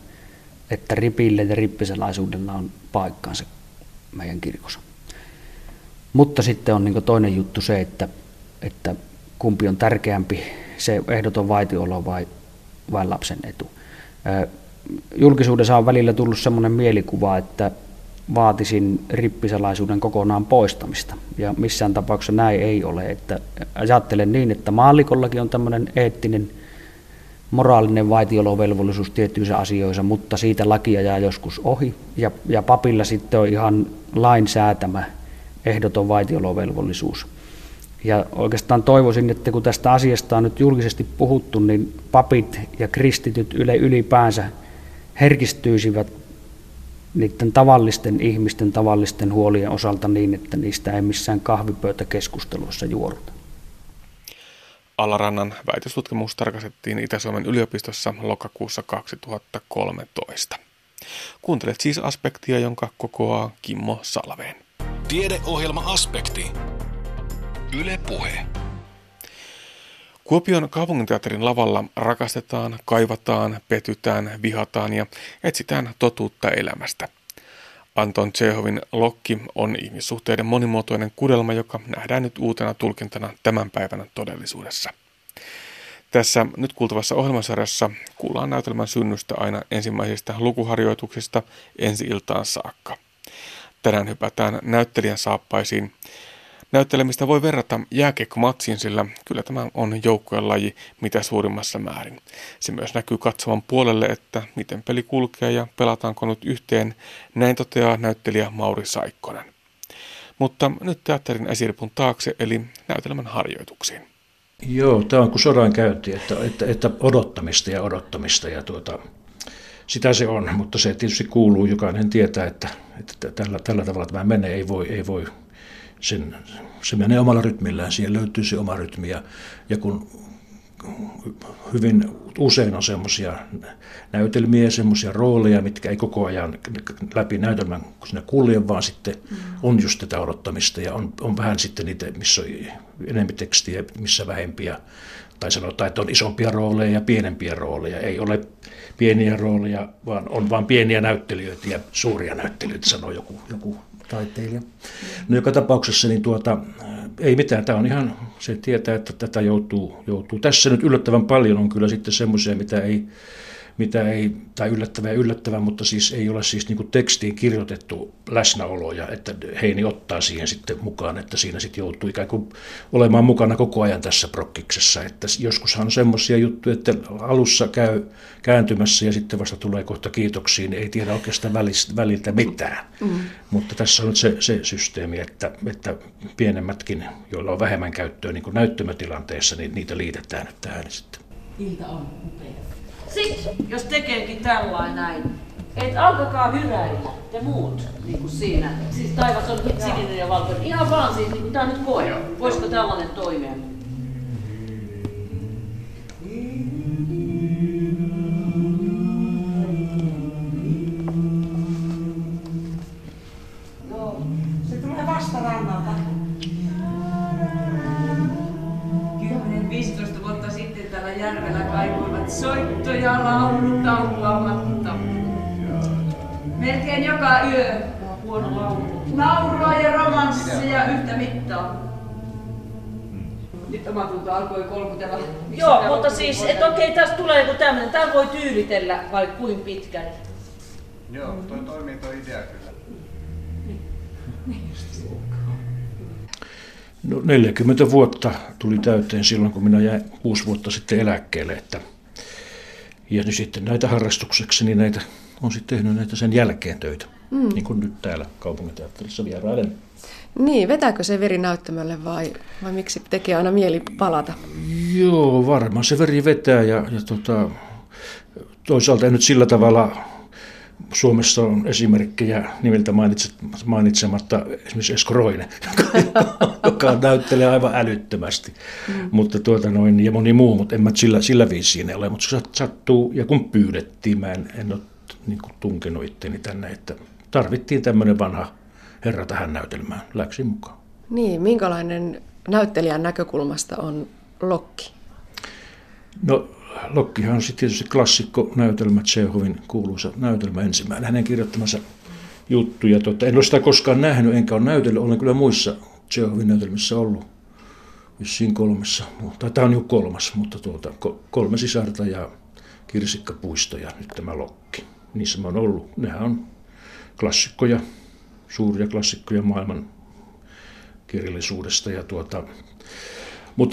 että ripille ja rippisalaisuudella on paikkaansa meidän kirkossa. Mutta sitten on niin toinen juttu se, että, että kumpi on tärkeämpi, se ehdoton vaitiolo vai, vai lapsen etu. Julkisuudessa on välillä tullut sellainen mielikuva, että vaatisin rippisalaisuuden kokonaan poistamista. Ja missään tapauksessa näin ei ole. Että ajattelen niin, että maallikollakin on tämmöinen eettinen moraalinen vaitiolovelvollisuus tiettyissä asioissa, mutta siitä lakia jää joskus ohi. Ja, ja papilla sitten on ihan lainsäätämä ehdoton vaitiolovelvollisuus. Ja oikeastaan toivoisin, että kun tästä asiasta on nyt julkisesti puhuttu, niin papit ja kristityt yle ylipäänsä herkistyisivät niiden tavallisten ihmisten tavallisten huolien osalta niin, että niistä ei missään kahvipöytäkeskusteluissa juoruta. Alarannan väitöstutkimus tarkastettiin Itä-Suomen yliopistossa lokakuussa 2013. Kuuntelet siis aspektia, jonka kokoaa Kimmo Salveen. Tiedeohjelma Aspekti. Yle Puhe. Kuopion kaupunginteatterin lavalla rakastetaan, kaivataan, petytään, vihataan ja etsitään totuutta elämästä. Anton Tsehovin Lokki on ihmissuhteiden monimuotoinen kudelma, joka nähdään nyt uutena tulkintana tämän päivän todellisuudessa. Tässä nyt kuultavassa ohjelmasarjassa kuullaan näytelmän synnystä aina ensimmäisistä lukuharjoituksista ensi iltaan saakka. Tänään hypätään näyttelijän saappaisiin Näyttelemistä voi verrata jääkiekkomatsiin, sillä kyllä tämä on joukkojen laji mitä suurimmassa määrin. Se myös näkyy katsovan puolelle, että miten peli kulkee ja pelataanko nyt yhteen, näin toteaa näyttelijä Mauri Saikkonen. Mutta nyt teatterin esiripun taakse, eli näytelmän harjoituksiin. Joo, tämä on kuin sodan käynti, että, että, että odottamista ja odottamista ja tuota, sitä se on, mutta se tietysti kuuluu, jokainen tietää, että, että tällä, tällä tavalla tämä menee, ei voi, ei voi sen, se menee omalla rytmillään, siihen löytyy se oma rytmi. Ja, ja kun hyvin usein on semmoisia näytelmiä, semmoisia rooleja, mitkä ei koko ajan läpi näytelmän kun sinne kulje, vaan sitten mm. on just tätä odottamista ja on, on vähän sitten niitä, missä on enemmän tekstiä, missä vähempiä. Tai sanotaan, että on isompia rooleja ja pienempiä rooleja. Ei ole pieniä rooleja, vaan on vain pieniä näyttelijöitä ja suuria näyttelijöitä, sanoo joku, joku taiteilija. No joka tapauksessa niin tuota, ei mitään, tämä on ihan, se tietää, että tätä joutuu, joutuu. Tässä nyt yllättävän paljon on kyllä sitten semmoisia, mitä ei, mitä ei, tai yllättävää yllättävää, mutta siis ei ole siis niin tekstiin kirjoitettu läsnäoloja, että Heini ottaa siihen sitten mukaan, että siinä sitten joutuu ikään kuin olemaan mukana koko ajan tässä prokkiksessa, että joskushan on semmoisia juttuja, että alussa käy kääntymässä ja sitten vasta tulee kohta kiitoksiin, ei tiedä oikeastaan väliltä mitään, mm. mutta tässä on nyt se, se systeemi, että, että pienemmätkin, joilla on vähemmän käyttöä niin kuin näyttömätilanteessa, niin niitä liitetään nyt tähän sitten. Ilta on upea. Sitten, jos tekeekin tällainen näin, että alkakaa hyräillä, te muut, niin kuin siinä. Siis taivas on sininen ja valkoinen. Ihan vaan siis, niin kuin tämä nyt koe. Voisiko tällainen toimia? Soittoja laulu taukoamatta. Melkein joka yö huono laulu. Laulua ja romanssia yhtä mittaa. Nyt omatunto alkoi kolkutella. Joo, mutta siis, että okei, okay, tässä tulee joku tämmöinen. Tämä voi tyylitellä vai kuin pitkän. Joo, toi toimii toi idea kyllä. No 40 vuotta tuli täyteen silloin, kun minä jäin kuusi vuotta sitten eläkkeelle. Että, ja nyt sitten näitä harrastukseksi, niin näitä on sitten tehnyt näitä sen jälkeen töitä. Mm. Niin kuin nyt täällä kaupunginteatterissa vierailen. Niin, vetääkö se veri näyttämölle vai, vai miksi tekee aina mieli palata? Joo, varmaan se veri vetää ja, ja tota, toisaalta en nyt sillä tavalla Suomessa on esimerkkejä nimeltä mainitsematta esimerkiksi Esko Roine, joka, joka näyttelee aivan älyttömästi. Mm. Mutta tuota noin, ja moni muu, mutta en mä sillä, sillä viisiin ole. Mutta se sattuu, ja kun pyydettiin, mä en, en ole niin kuin tunkenut itteni tänne, että tarvittiin tämmöinen vanha herra tähän näytelmään. Läksin mukaan. Niin, minkälainen näyttelijän näkökulmasta on Lokki? No Lokkihan on sitten tietysti klassikko näytelmä, Tsehovin kuuluisa näytelmä ensimmäinen, hänen kirjoittamansa juttuja. Tota, en ole sitä koskaan nähnyt, enkä ole näytellyt, olen kyllä muissa Tsehovin näytelmissä ollut vissiin kolmessa, tai tämä on jo kolmas, mutta tuota, kolme sisarta ja kirsikkapuisto ja nyt tämä lokki. Niissä mä oon ollut. Nehän on klassikkoja, suuria klassikkoja maailman kirjallisuudesta. Ja tuota,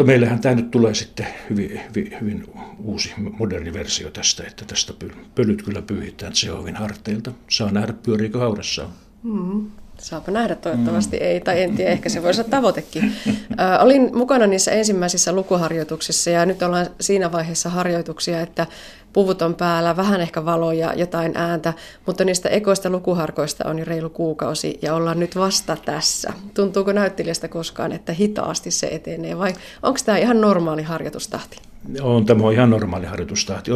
meillähän tämä nyt tulee sitten hyvin, hyvin, hyvin uusi, moderni versio tästä, että tästä pölyt kyllä pyyhitään Tsehovin harteilta. Saa nähdä, pyöriikö haudassa. Mm-hmm. Saapa nähdä, toivottavasti mm. ei, tai en tiedä, ehkä se voisi olla tavoitekin. Ö, olin mukana niissä ensimmäisissä lukuharjoituksissa ja nyt ollaan siinä vaiheessa harjoituksia, että puvut on päällä, vähän ehkä valoja, jotain ääntä, mutta niistä ekoista lukuharkoista on jo reilu kuukausi ja ollaan nyt vasta tässä. Tuntuuko näyttelijästä koskaan, että hitaasti se etenee vai onko tämä ihan normaali harjoitustahti? On, tämä on ihan normaali harjoitustahti.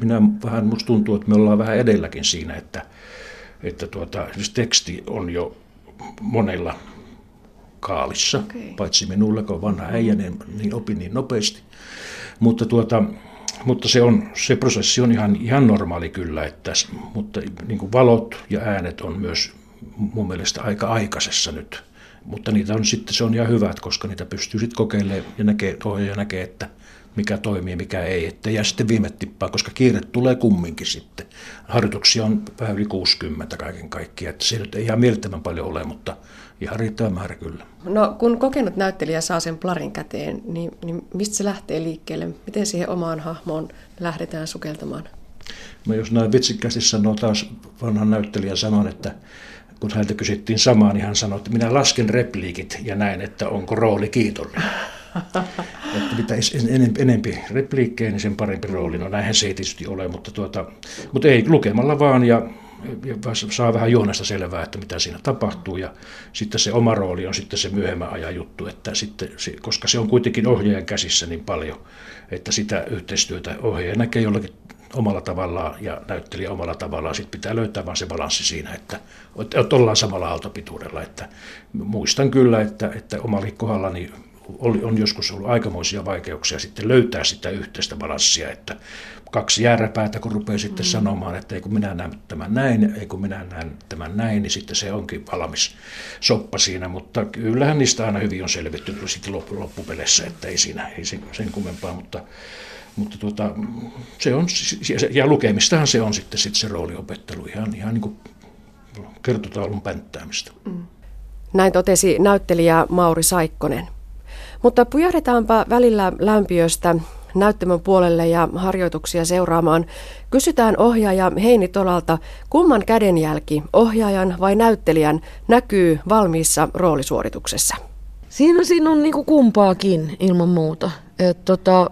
Minä vähän, musta tuntuu, että me ollaan vähän edelläkin siinä, että, että tuota, teksti on jo monella kaalissa, okay. paitsi minulle, kun on vanha äijä, niin, niin opin niin nopeasti. Mutta tuota, mutta se, on, se prosessi on ihan, ihan normaali kyllä, että, mutta niin kuin valot ja äänet on myös mun mielestä aika aikaisessa nyt. Mutta niitä on sitten, se on ihan hyvä, koska niitä pystyy sitten kokeilemaan ja näkee, ohjaaja näkee, että mikä toimii mikä ei. Että ja sitten viime tippaa, koska kiire tulee kumminkin sitten. Harjoituksia on vähän yli 60 kaiken kaikkiaan, että se nyt ei ihan mielettömän paljon ole, mutta ihan riittävä määrä kyllä. No kun kokenut näyttelijä saa sen plarin käteen, niin, niin mistä se lähtee liikkeelle? Miten siihen omaan hahmoon lähdetään sukeltamaan? No jos näin vitsikkäästi sanoo taas vanhan näyttelijän sanon, että kun häneltä kysyttiin samaa, niin hän sanoi, että minä lasken repliikit ja näin, että onko rooli kiitollinen. että mitä enempi repliikkejä, niin sen parempi rooli. No näinhän se ei tietysti ole, mutta, tuota, mutta ei lukemalla vaan ja saa vähän juonesta selvää, että mitä siinä tapahtuu ja sitten se oma rooli on sitten se myöhemmän ajan juttu, että sitten, koska se on kuitenkin ohjaajan käsissä niin paljon, että sitä yhteistyötä ohjaaja näkee jollakin omalla tavallaan ja näyttelijä omalla tavallaan. Sitten pitää löytää vaan se balanssi siinä, että, että ollaan samalla aaltopituudella. Että muistan kyllä, että, että omalla kohdallani oli, on joskus ollut aikamoisia vaikeuksia sitten löytää sitä yhteistä balanssia, että kaksi järräpäätä, kun rupeaa sitten mm. sanomaan, että ei kun minä näen tämän näin, ei kun minä näen tämän näin, niin sitten se onkin valmis soppa siinä, mutta kyllähän niistä aina hyvin on selvitty sitten loppupeleissä, että ei siinä ei sen, sen kummempaa, mutta, mutta tuota, se on, ja lukemistahan se on sitten, sitten se rooliopettelu, ihan, ihan niin kuin kertotaulun pänttäämistä. Mm. Näin totesi näyttelijä Mauri Saikkonen. Mutta pujahdetaanpa välillä lämpiöstä näyttämön puolelle ja harjoituksia seuraamaan. Kysytään ohjaaja Heini Tolalta, kumman kädenjälki, ohjaajan vai näyttelijän, näkyy valmiissa roolisuorituksessa? Siinä, siinä on niin kumpaakin ilman muuta. Et tota,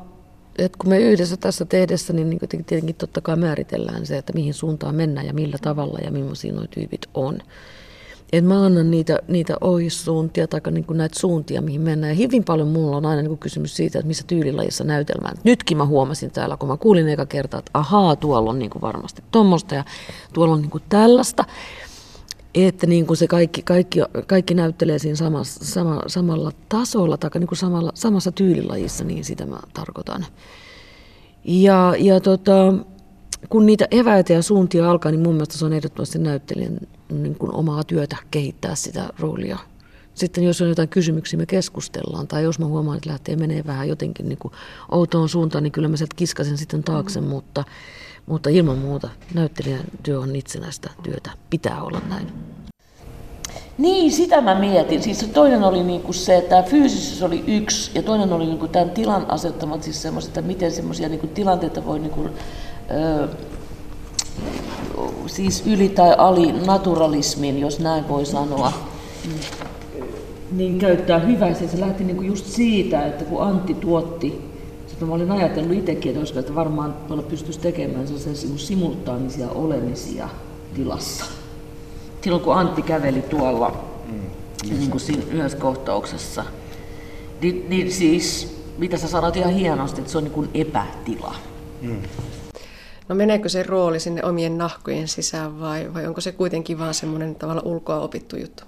et kun me yhdessä tässä tehdessä, niin, niin tietenkin totta kai määritellään se, että mihin suuntaan mennään ja millä tavalla ja millaisia nuo tyypit on että mä annan niitä, niitä ohjesuuntia tai niin kuin näitä suuntia, mihin mennään. Ja hyvin paljon mulla on aina niin kuin kysymys siitä, että missä tyylilajissa näytelmään. Nytkin mä huomasin täällä, kun mä kuulin eka kertaa, että ahaa, tuolla on niin kuin varmasti tuommoista ja tuolla on niin kuin tällaista. Että niin kuin se kaikki, kaikki, kaikki näyttelee siinä samassa, sama, samalla tasolla tai niin kuin samalla, samassa tyylilajissa, niin sitä mä tarkoitan. Ja, ja tota, kun niitä eväitä ja suuntia alkaa, niin mun mielestä se on ehdottomasti näyttelijän niin kuin omaa työtä kehittää sitä roolia. Sitten jos on jotain kysymyksiä, me keskustellaan. Tai jos mä huomaan, että lähtee menee vähän jotenkin niin kuin outoon suuntaan, niin kyllä mä sieltä kiskasen sitten taakse. Mm. Mutta, mutta ilman muuta näyttelijän työ on itsenäistä työtä. Pitää olla näin. Niin, sitä mä mietin. Siis toinen oli niinku se, että tämä fyysisyys oli yksi, ja toinen oli niinku tämän tilan asettamat, siis semmoiset, että miten semmoisia niinku tilanteita voi niinku, ö, siis yli- tai alinaturalismin, jos näin voi sanoa, niin käyttää hyväksi. Se lähti niinku just siitä, että kun Antti tuotti, sitten mä olin ajatellut itsekin, että, että varmaan tuolla pystyisi tekemään sellaisia niinku simultaanisia olemisia tilassa. Silloin kun Antti käveli tuolla mm. niin kuin siinä yhdessä kohtauksessa, niin, niin siis, mitä sä sanoit ihan hienosti, että se on niin kuin epätila. Mm. No meneekö se rooli sinne omien nahkojen sisään vai, vai onko se kuitenkin vaan semmoinen tavalla ulkoa opittu juttu?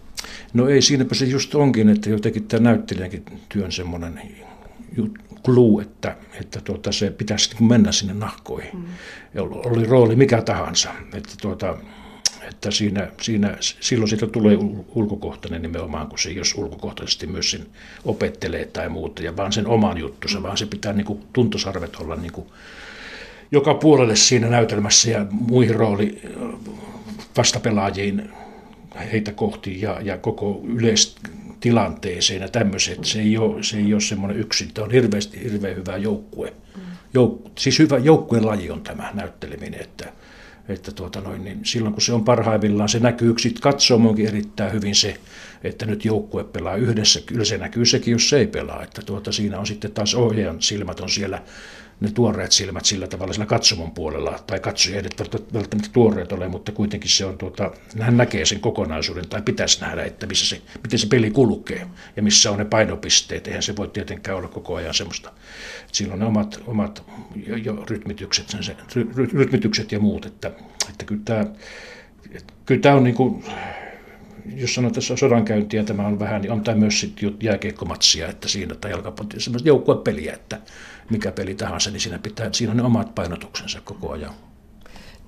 No ei, siinäpä se just onkin, että jotenkin tämä näyttelijänkin työn semmoinen clue, että, että tuota, se pitäisi niin mennä sinne nahkoihin. Mm. Oli rooli mikä tahansa. Että tuota, että siinä, siinä, silloin siitä tulee ulkokohtainen nimenomaan, kun se jos ulkokohtaisesti myös sen opettelee tai muuta, ja vaan sen oman juttunsa, vaan se pitää niin kuin, tuntosarvet olla niin kuin, joka puolelle siinä näytelmässä ja muihin rooli vastapelaajiin heitä kohti ja, ja koko yleistilanteeseen ja tämmöiset. Se ei ole, se ei ole semmoinen yksin. Tämä on hirveästi, hirveän hyvä joukkue. Jouk, siis hyvä joukkueen laji on tämä näytteleminen, että, että tuota noin, niin silloin kun se on parhaimmillaan, se näkyy sitten katsomonkin erittäin hyvin se, että nyt joukkue pelaa yhdessä. Kyllä se näkyy sekin, jos se ei pelaa. Että tuota, siinä on sitten taas ohjaajan silmät on siellä ne tuoreet silmät sillä tavalla sillä katsomon puolella, tai katsoja eivät välttämättä tuoreet ole, mutta kuitenkin se on, tuota, hän näkee sen kokonaisuuden, tai pitäisi nähdä, että missä se, miten se peli kulkee, ja missä on ne painopisteet, eihän se voi tietenkään olla koko ajan semmoista. Että silloin ne omat, omat jo, jo rytmitykset, sen, se, ry, rytmitykset ja muut, että, että kyllä tämä, kyllä tämä on niin kuin, jos sanotaan tässä sodankäyntiä, tämä on vähän, niin on tämä myös sitten jääkeikkomatsia, että siinä tai jalkapallo, semmoista joukkuepeliä, että mikä peli tahansa, niin siinä, pitää, siinä on ne omat painotuksensa koko ajan.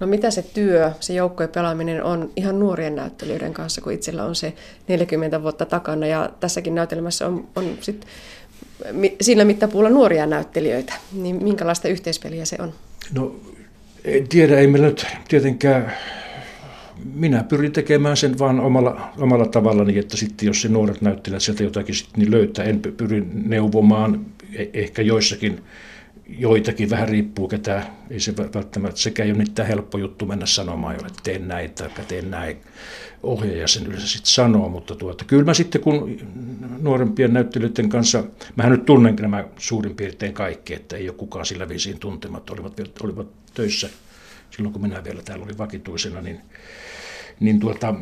No mitä se työ, se joukkojen pelaaminen on ihan nuorien näyttelijöiden kanssa, kun itsellä on se 40 vuotta takana ja tässäkin näytelmässä on, on sit sillä mittapuulla nuoria näyttelijöitä, niin minkälaista yhteispeliä se on? No en tiedä, ei meillä nyt tietenkään minä pyrin tekemään sen vaan omalla, omalla tavallani, että sitten jos se nuoret näyttelijät sieltä jotakin sitten niin löytää, en pyri neuvomaan ehkä joissakin joitakin, vähän riippuu ketä, ei se välttämättä, sekä ei ole mitään helppo juttu mennä sanomaan, jolle teen näin tai teen näin. Ohjaaja sen yleensä sitten sanoo, mutta tuota, kyllä mä sitten kun nuorempien näyttelijöiden kanssa, mä nyt tunnen nämä suurin piirtein kaikki, että ei ole kukaan sillä viisiin tuntemat, olivat, olivat töissä silloin kun minä vielä täällä olin vakituisena, niin niin tuota,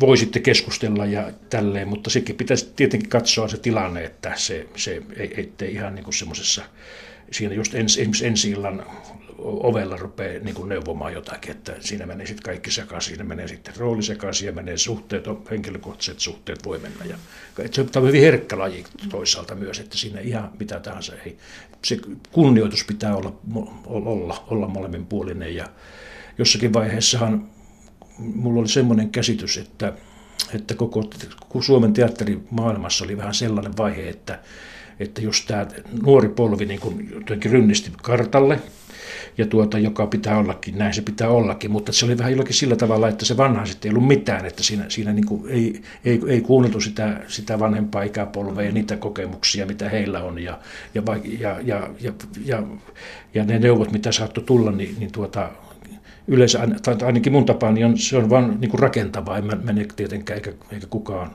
voi sitten keskustella ja tälleen, mutta sekin pitäisi tietenkin katsoa se tilanne, että se, se ettei ihan niin kuin semmoisessa, siinä just ens, esimerkiksi ensi illan ovella rupeaa niin kuin neuvomaan jotakin, että siinä menee sitten kaikki sekaisin, siinä menee sitten rooli sekaisin ja menee suhteet, henkilökohtaiset suhteet voi mennä. Ja, se on hyvin herkkä laji toisaalta myös, että siinä ihan mitä tahansa ei. Se kunnioitus pitää olla, olla, olla molemminpuolinen ja jossakin vaiheessahan mulla oli semmoinen käsitys, että, että koko Suomen teatterimaailmassa oli vähän sellainen vaihe, että, että jos tämä nuori polvi niin kuin jotenkin rynnisti kartalle, ja tuota, joka pitää ollakin, näin se pitää ollakin, mutta se oli vähän jollakin sillä tavalla, että se vanha sitten ei ollut mitään, että siinä, siinä niin kuin ei, ei, ei kuunneltu sitä, sitä vanhempaa ikäpolvea ja niitä kokemuksia, mitä heillä on, ja, ja, ja, ja, ja, ja, ja ne neuvot, mitä saattoi tulla, niin, niin tuota, yleensä, tai ainakin mun niin on, se on vain niin rakentavaa, en mene tietenkään eikä, eikä kukaan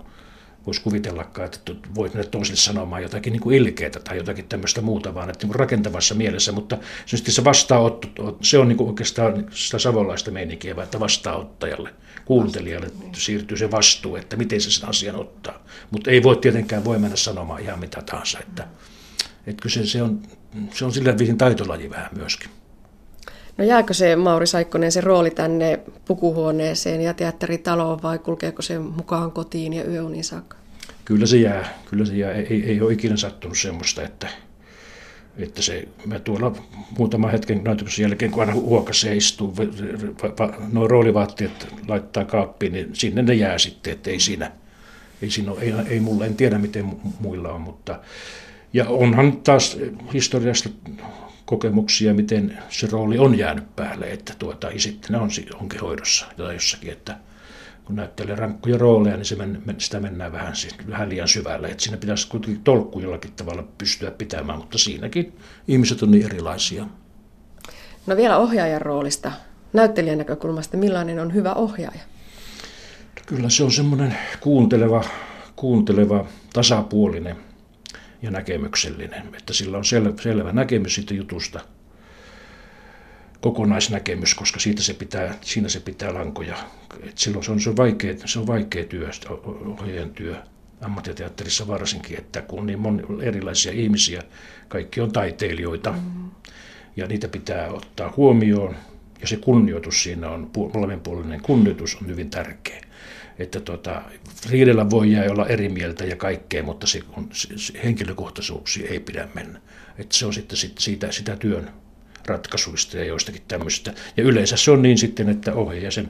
voisi kuvitellakaan, että voit mennä toisille sanomaan jotakin niin kuin ilkeätä tai jotakin tämmöistä muuta, vaan että niin rakentavassa mielessä, mutta se vastaanotto, se on niin kuin oikeastaan sitä savolaista meininkiä, että vastaanottajalle, kuuntelijalle siirtyy se vastuu, että miten se sen asian ottaa. Mutta ei voi tietenkään voi mennä sanomaan ihan mitä tahansa, että, että se, se, on, se on sillä viisin taitolaji vähän myöskin. No jääkö se Mauri Saikkonen se rooli tänne pukuhuoneeseen ja teatteritaloon vai kulkeeko se mukaan kotiin ja yöuniin saakka? Kyllä se jää. Kyllä se jää. Ei, ei ole ikinä sattunut semmoista, että, että se, mä tuolla muutama hetken näytöksen jälkeen, kun aina huokassa istuu, nuo roolivaatteet laittaa kaappiin, niin sinne ne jää sitten, että ei siinä, ei, siinä ole, ei, ei mulla, en tiedä miten muilla on, mutta ja onhan taas historiasta kokemuksia, miten se rooli on jäänyt päälle, että tuota, ja sitten ne on onkin hoidossa tai jossakin, että kun näyttelee rankkoja rooleja, niin se men, sitä mennään vähän, vähän liian syvälle. Että siinä pitäisi kuitenkin tolkku jollakin tavalla pystyä pitämään, mutta siinäkin ihmiset on niin erilaisia. No vielä ohjaajan roolista. Näyttelijän näkökulmasta, millainen on hyvä ohjaaja? Kyllä se on semmoinen kuunteleva, kuunteleva tasapuolinen ja näkemyksellinen, että sillä on selvä, selvä näkemys siitä jutusta, kokonaisnäkemys, koska siitä se pitää, siinä se pitää lankoja. Et silloin se on, se on, vaikea, se on vaikea työ, ohjaajan työ, ammattiteatterissa varsinkin, että kun on niin moni, erilaisia ihmisiä, kaikki on taiteilijoita, mm-hmm. ja niitä pitää ottaa huomioon, ja se kunnioitus siinä on, molemminpuolinen kunnioitus on hyvin tärkeä että tota, riidellä voi jää olla eri mieltä ja kaikkea, mutta se, on, se, henkilökohtaisuuksia ei pidä mennä. Että se on sitten sit siitä, sitä työn ratkaisuista ja joistakin tämmöistä. Ja yleensä se on niin sitten, että ohjaaja sen,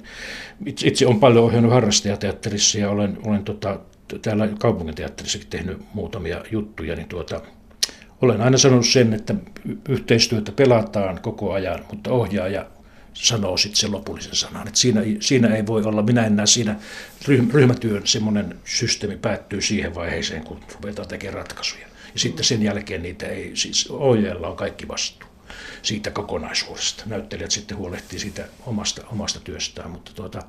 itse, itse olen paljon ohjannut harrastajateatterissa ja olen, olen tota, täällä kaupunginteatterissakin tehnyt muutamia juttuja, niin tuota, olen aina sanonut sen, että yhteistyötä pelataan koko ajan, mutta ohjaaja sanoo sitten sen lopullisen sanan. Et siinä, siinä ei voi olla, minä en näe siinä ryhmätyön semmoinen systeemi päättyy siihen vaiheeseen, kun ruvetaan tekemään ratkaisuja. Ja sitten sen jälkeen niitä ei, siis ohjaajalla on kaikki vastuu siitä kokonaisuudesta. Näyttelijät sitten huolehtii siitä omasta, omasta työstään, mutta, tuota,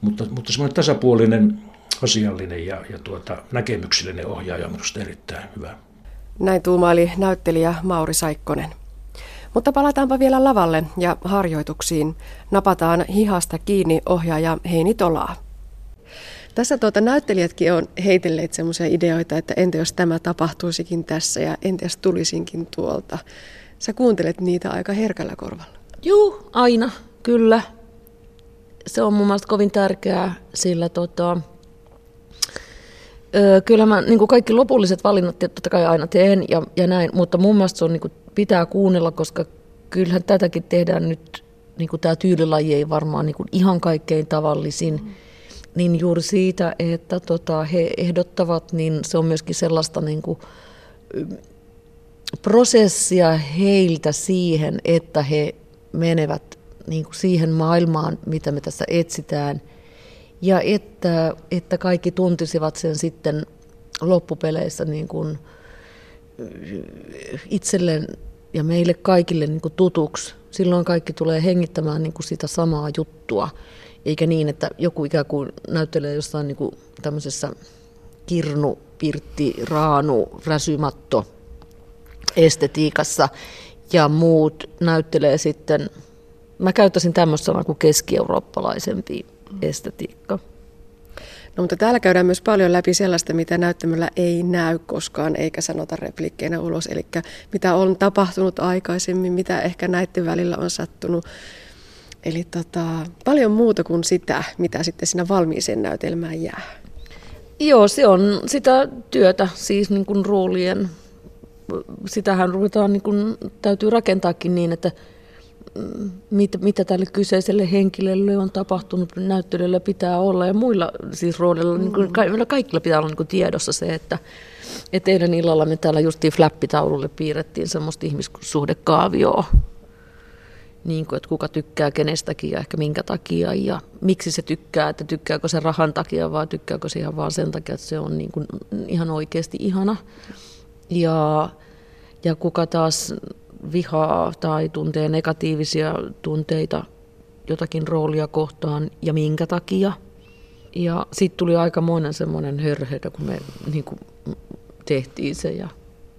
mutta, mutta semmoinen tasapuolinen, asiallinen ja, ja tuota, näkemyksellinen ohjaaja on minusta erittäin hyvä. Näin tuumaili näyttelijä Mauri Saikkonen. Mutta palataanpa vielä lavalle ja harjoituksiin. Napataan hihasta kiinni ohjaaja Heini Tolaa. Tässä tuota, näyttelijätkin on heitelleet sellaisia ideoita, että entä jos tämä tapahtuisikin tässä ja entä jos tulisinkin tuolta. Sä kuuntelet niitä aika herkällä korvalla. Juu, aina, kyllä. Se on mun mielestä kovin tärkeää, sillä tota, Öö, kyllä mä niin kuin kaikki lopulliset valinnat totta kai aina teen ja, ja näin, mutta mun mielestä se on, niin kuin, pitää kuunnella, koska kyllähän tätäkin tehdään nyt, niin kuin tämä tyylilaji ei varmaan niin kuin ihan kaikkein tavallisin, mm. niin juuri siitä, että tota, he ehdottavat, niin se on myöskin sellaista niin kuin, prosessia heiltä siihen, että he menevät niin kuin siihen maailmaan, mitä me tässä etsitään – ja että, että kaikki tuntisivat sen sitten loppupeleissä niin kuin itselleen ja meille kaikille niin kuin tutuksi. Silloin kaikki tulee hengittämään niin kuin sitä samaa juttua, eikä niin, että joku ikään kuin näyttelee jossain niin kuin tämmöisessä kirnu, pirtti, raanu, räsymatto estetiikassa ja muut näyttelee sitten, mä käyttäisin tämmöistä sanaa kuin keski-eurooppalaisempi estetiikka. No, mutta täällä käydään myös paljon läpi sellaista, mitä näyttämöllä ei näy koskaan eikä sanota repliikkeinä ulos. Eli mitä on tapahtunut aikaisemmin, mitä ehkä näiden välillä on sattunut. Eli tota, paljon muuta kuin sitä, mitä sitten siinä valmiiseen näytelmään jää. Joo, se on sitä työtä, siis niin kuin roolien. Sitähän ruvetaan, niin kuin, täytyy rakentaakin niin, että mit, mitä tälle kyseiselle henkilölle on tapahtunut, näyttelyllä pitää olla ja muilla siis roodeilla, mm. niin kuin, ka, kaikilla pitää olla niin kuin tiedossa se, että et eilen illalla me täällä justiin flappitaululle piirrettiin semmoista ihmissuhdekaavioa, niin kuin, että kuka tykkää kenestäkin ja ehkä minkä takia ja miksi se tykkää, että tykkääkö se rahan takia vai tykkääkö se ihan vaan sen takia, että se on niin kuin ihan oikeasti ihana. Ja, ja kuka taas vihaa tai tuntee negatiivisia tunteita jotakin roolia kohtaan ja minkä takia. Ja sitten tuli aika monen semmoinen hörhöitä, kun me niin kuin, tehtiin se ja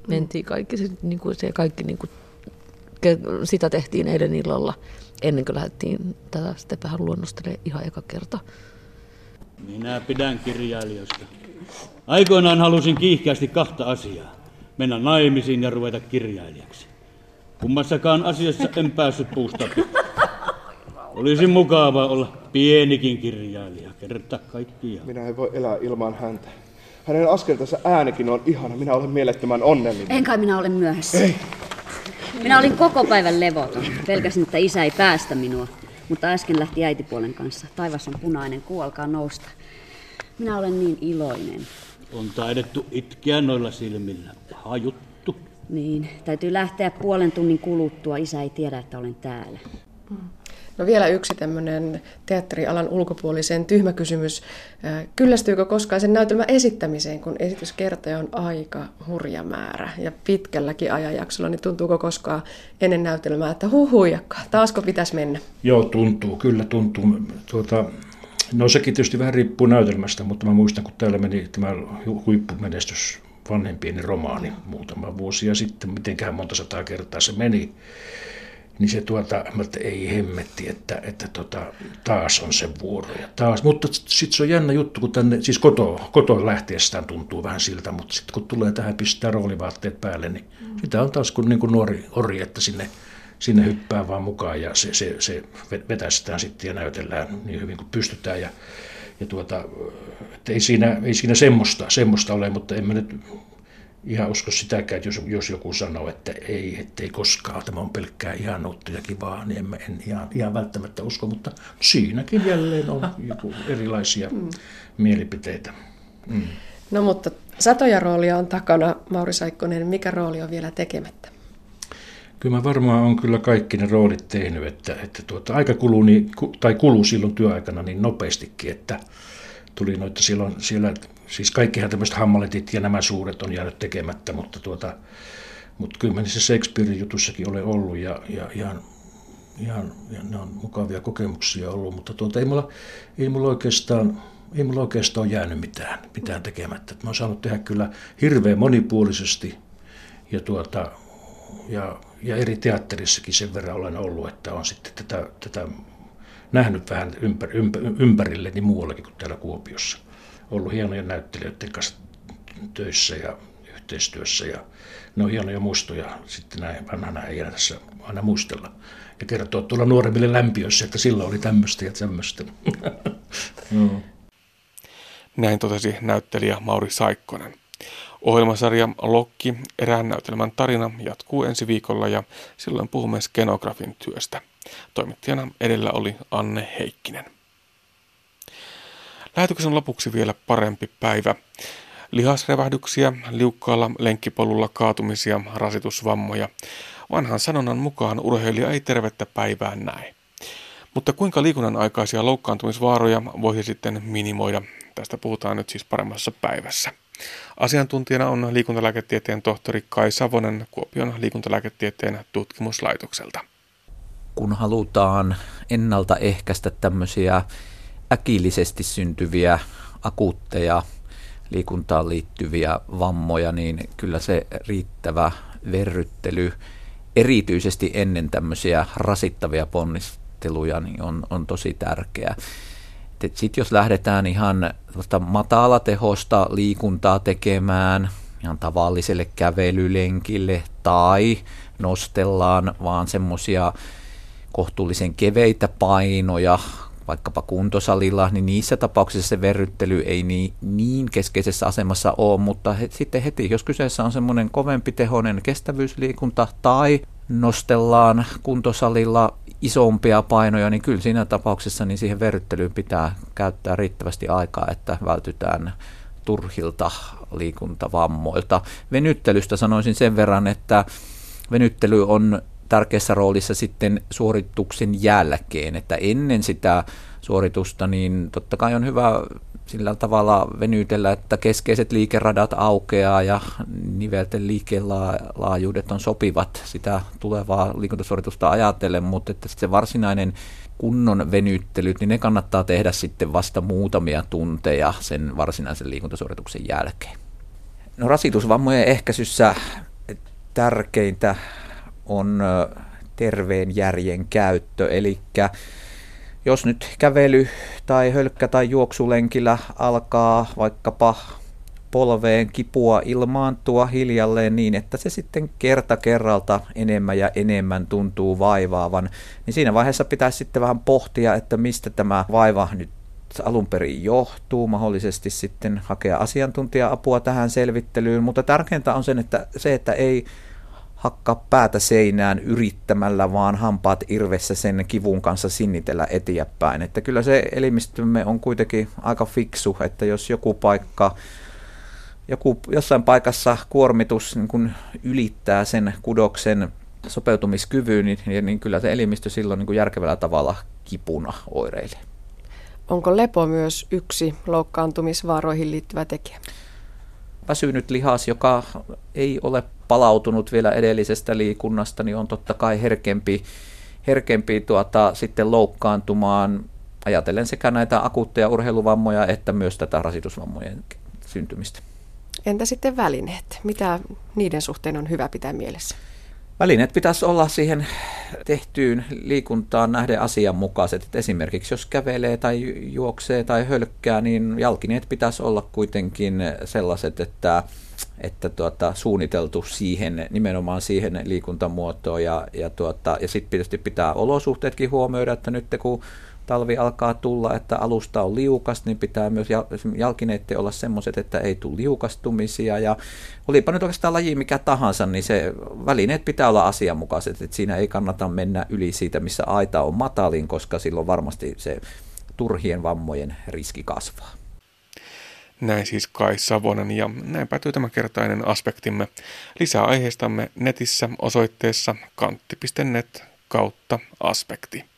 mentiin kaikki. Se, niin kuin, se kaikki niin kuin, sitä tehtiin eilen illalla ennen kuin lähdettiin tätä sitten vähän luonnostelemaan ihan eka kerta. Minä pidän kirjailijoista. Aikoinaan halusin kiihkeästi kahta asiaa. Mennä naimisiin ja ruveta kirjailijaksi. Kummassakaan asiassa en päässyt puusta Olisi mukava olla pienikin kirjailija, kerta kaikkiaan. Minä en voi elää ilman häntä. Hänen askeltansa äänikin on ihana. Minä olen mielettömän onnellinen. En kai minä olen myöhässä. Ei. Minä olin koko päivän levoton. Pelkäsin, että isä ei päästä minua. Mutta äsken lähti äitipuolen kanssa. Taivas on punainen, kuu alkaa nousta. Minä olen niin iloinen. On taidettu itkeä noilla silmillä. Paha juttu. Niin, täytyy lähteä puolen tunnin kuluttua. Isä ei tiedä, että olen täällä. No vielä yksi tämmöinen teatterialan ulkopuolisen tyhmä kysymys. Kyllästyykö koskaan sen näytelmän esittämiseen, kun esityskertoja on aika hurja määrä ja pitkälläkin ajanjaksolla, niin tuntuuko koskaan ennen näytelmää, että huhujakka, taasko pitäisi mennä? Joo, tuntuu, kyllä tuntuu. Tuota, no sekin tietysti vähän riippuu näytelmästä, mutta mä muistan, kun täällä meni tämä huippumenestys vanhempieni romaani muutama vuosia sitten, mitenkään monta sataa kertaa se meni, niin se tuota, että ei hemmetti, että, että tota, taas on se vuoro. Ja taas. Mutta sitten se on jännä juttu, kun tänne, siis koto, kotoa lähtiessään tuntuu vähän siltä, mutta sitten kun tulee tähän pistää roolivaatteet päälle, niin mm. sitä on taas kuin, niin kuin nuori ori, että sinne, sinne hyppää vaan mukaan ja se, se, se vetästään sitten ja näytellään niin hyvin kuin pystytään. Ja, ja tuota, että ei siinä, ei siinä semmoista, semmoista ole, mutta en mä nyt ihan usko sitäkään, että jos, jos joku sanoo, että ei, ettei koskaan, tämä on pelkkää ihanuutta ja kivaa, niin en, en ihan, ihan välttämättä usko, mutta siinäkin jälleen on joku erilaisia mm. mielipiteitä. Mm. No mutta satoja roolia on takana, Mauri Saikkonen, mikä rooli on vielä tekemättä? Kyllä mä varmaan on kyllä kaikki ne roolit tehnyt, että, että tuota, aika kuluu, niin, tai kuluu silloin työaikana niin nopeastikin, että tuli noita silloin siellä, siis kaikkihan tämmöiset hammaletit ja nämä suuret on jäänyt tekemättä, mutta, tuota, mutta kyllä mä niissä Shakespearein jutussakin olen ollut ja, ja ihan, ihan ja ne on mukavia kokemuksia ollut, mutta tuota, ei, mulla, ei mulla oikeastaan ei mulla oikeastaan ole jäänyt mitään, mitään tekemättä. Mä oon saanut tehdä kyllä hirveän monipuolisesti ja, tuota, ja, ja eri teatterissakin sen verran olen ollut, että on sitten tätä, tätä nähnyt vähän ympär, ympär, ympärilleni niin muuallakin kuin täällä Kuopiossa. Ollut hienoja näyttelijöiden kanssa töissä ja yhteistyössä ja ne on hienoja muistoja sitten näin vanhana ei tässä aina muistella. Ja kertoa tuolla nuoremmille lämpiöissä, että sillä oli tämmöistä ja tämmöistä. no. Näin totesi näyttelijä Mauri Saikkonen. Ohjelmasarja Lokki, erään näytelmän tarina, jatkuu ensi viikolla ja silloin puhumme skenografin työstä. Toimittajana edellä oli Anne Heikkinen. Lähetyksen lopuksi vielä parempi päivä. Lihasrevähdyksiä, liukkaalla lenkkipolulla kaatumisia, rasitusvammoja. Vanhan sanonnan mukaan urheilija ei tervettä päivää näe. Mutta kuinka liikunnan aikaisia loukkaantumisvaaroja voisi sitten minimoida? Tästä puhutaan nyt siis paremmassa päivässä. Asiantuntijana on liikuntalääketieteen tohtori Kai Savonen Kuopion liikuntalääketieteen tutkimuslaitokselta. Kun halutaan ennaltaehkäistä tämmöisiä äkillisesti syntyviä akuutteja liikuntaan liittyviä vammoja, niin kyllä se riittävä verryttely erityisesti ennen tämmöisiä rasittavia ponnisteluja niin on, on tosi tärkeää. Sitten jos lähdetään ihan matalatehosta liikuntaa tekemään, ihan tavalliselle kävelylenkille tai nostellaan vaan semmoisia kohtuullisen keveitä painoja, vaikkapa kuntosalilla, niin niissä tapauksissa se verryttely ei niin, niin keskeisessä asemassa ole, mutta he, sitten heti, jos kyseessä on semmoinen kovempi tehoinen kestävyysliikunta tai nostellaan kuntosalilla isompia painoja, niin kyllä siinä tapauksessa niin siihen verryttelyyn pitää käyttää riittävästi aikaa, että vältytään turhilta liikuntavammoilta. Venyttelystä sanoisin sen verran, että venyttely on tärkeässä roolissa sitten suorituksen jälkeen, että ennen sitä suoritusta niin totta kai on hyvä sillä tavalla venytellä, että keskeiset liikeradat aukeaa ja nivelten liikelaajuudet on sopivat sitä tulevaa liikuntasuoritusta ajatellen, mutta että se varsinainen kunnon venyttelyt, niin ne kannattaa tehdä sitten vasta muutamia tunteja sen varsinaisen liikuntasuorituksen jälkeen. No rasitusvammojen ehkäisyssä tärkeintä on terveen järjen käyttö, eli jos nyt kävely tai hölkkä tai juoksulenkillä alkaa vaikkapa polveen kipua ilmaantua hiljalleen niin, että se sitten kerta kerralta enemmän ja enemmän tuntuu vaivaavan, niin siinä vaiheessa pitäisi sitten vähän pohtia, että mistä tämä vaiva nyt alun perin johtuu, mahdollisesti sitten hakea asiantuntija-apua tähän selvittelyyn, mutta tärkeintä on sen, että se, että ei hakkaa päätä seinään yrittämällä, vaan hampaat irvessä sen kivun kanssa sinnitellä eteenpäin. Että kyllä se elimistömme on kuitenkin aika fiksu, että jos joku paikka, joku, jossain paikassa kuormitus niin kun ylittää sen kudoksen sopeutumiskyvyn, niin, niin kyllä se elimistö silloin niin järkevällä tavalla kipuna oireilee. Onko lepo myös yksi loukkaantumisvaaroihin liittyvä tekijä? Väsynyt lihas, joka ei ole palautunut vielä edellisestä liikunnasta, niin on totta kai herkempi, herkempi tuota, sitten loukkaantumaan ajatellen sekä näitä akuutteja urheiluvammoja että myös tätä rasitusvammojen syntymistä. Entä sitten välineet? Mitä niiden suhteen on hyvä pitää mielessä? Välineet pitäisi olla siihen tehtyyn liikuntaan nähden asianmukaiset. Et esimerkiksi jos kävelee tai juoksee tai hölkkää, niin jalkineet pitäisi olla kuitenkin sellaiset, että että tuota, suunniteltu siihen, nimenomaan siihen liikuntamuotoon ja, ja, tuota, ja sitten tietysti pitää olosuhteetkin huomioida, että nyt kun talvi alkaa tulla, että alusta on liukas, niin pitää myös jalkineiden olla semmoiset, että ei tule liukastumisia. Ja olipa nyt oikeastaan laji mikä tahansa, niin se välineet pitää olla asianmukaiset, että siinä ei kannata mennä yli siitä, missä aita on matalin, koska silloin varmasti se turhien vammojen riski kasvaa. Näin siis Kai Savonen ja näin päätyy kertainen aspektimme. Lisää aiheistamme netissä osoitteessa kantti.net kautta aspekti.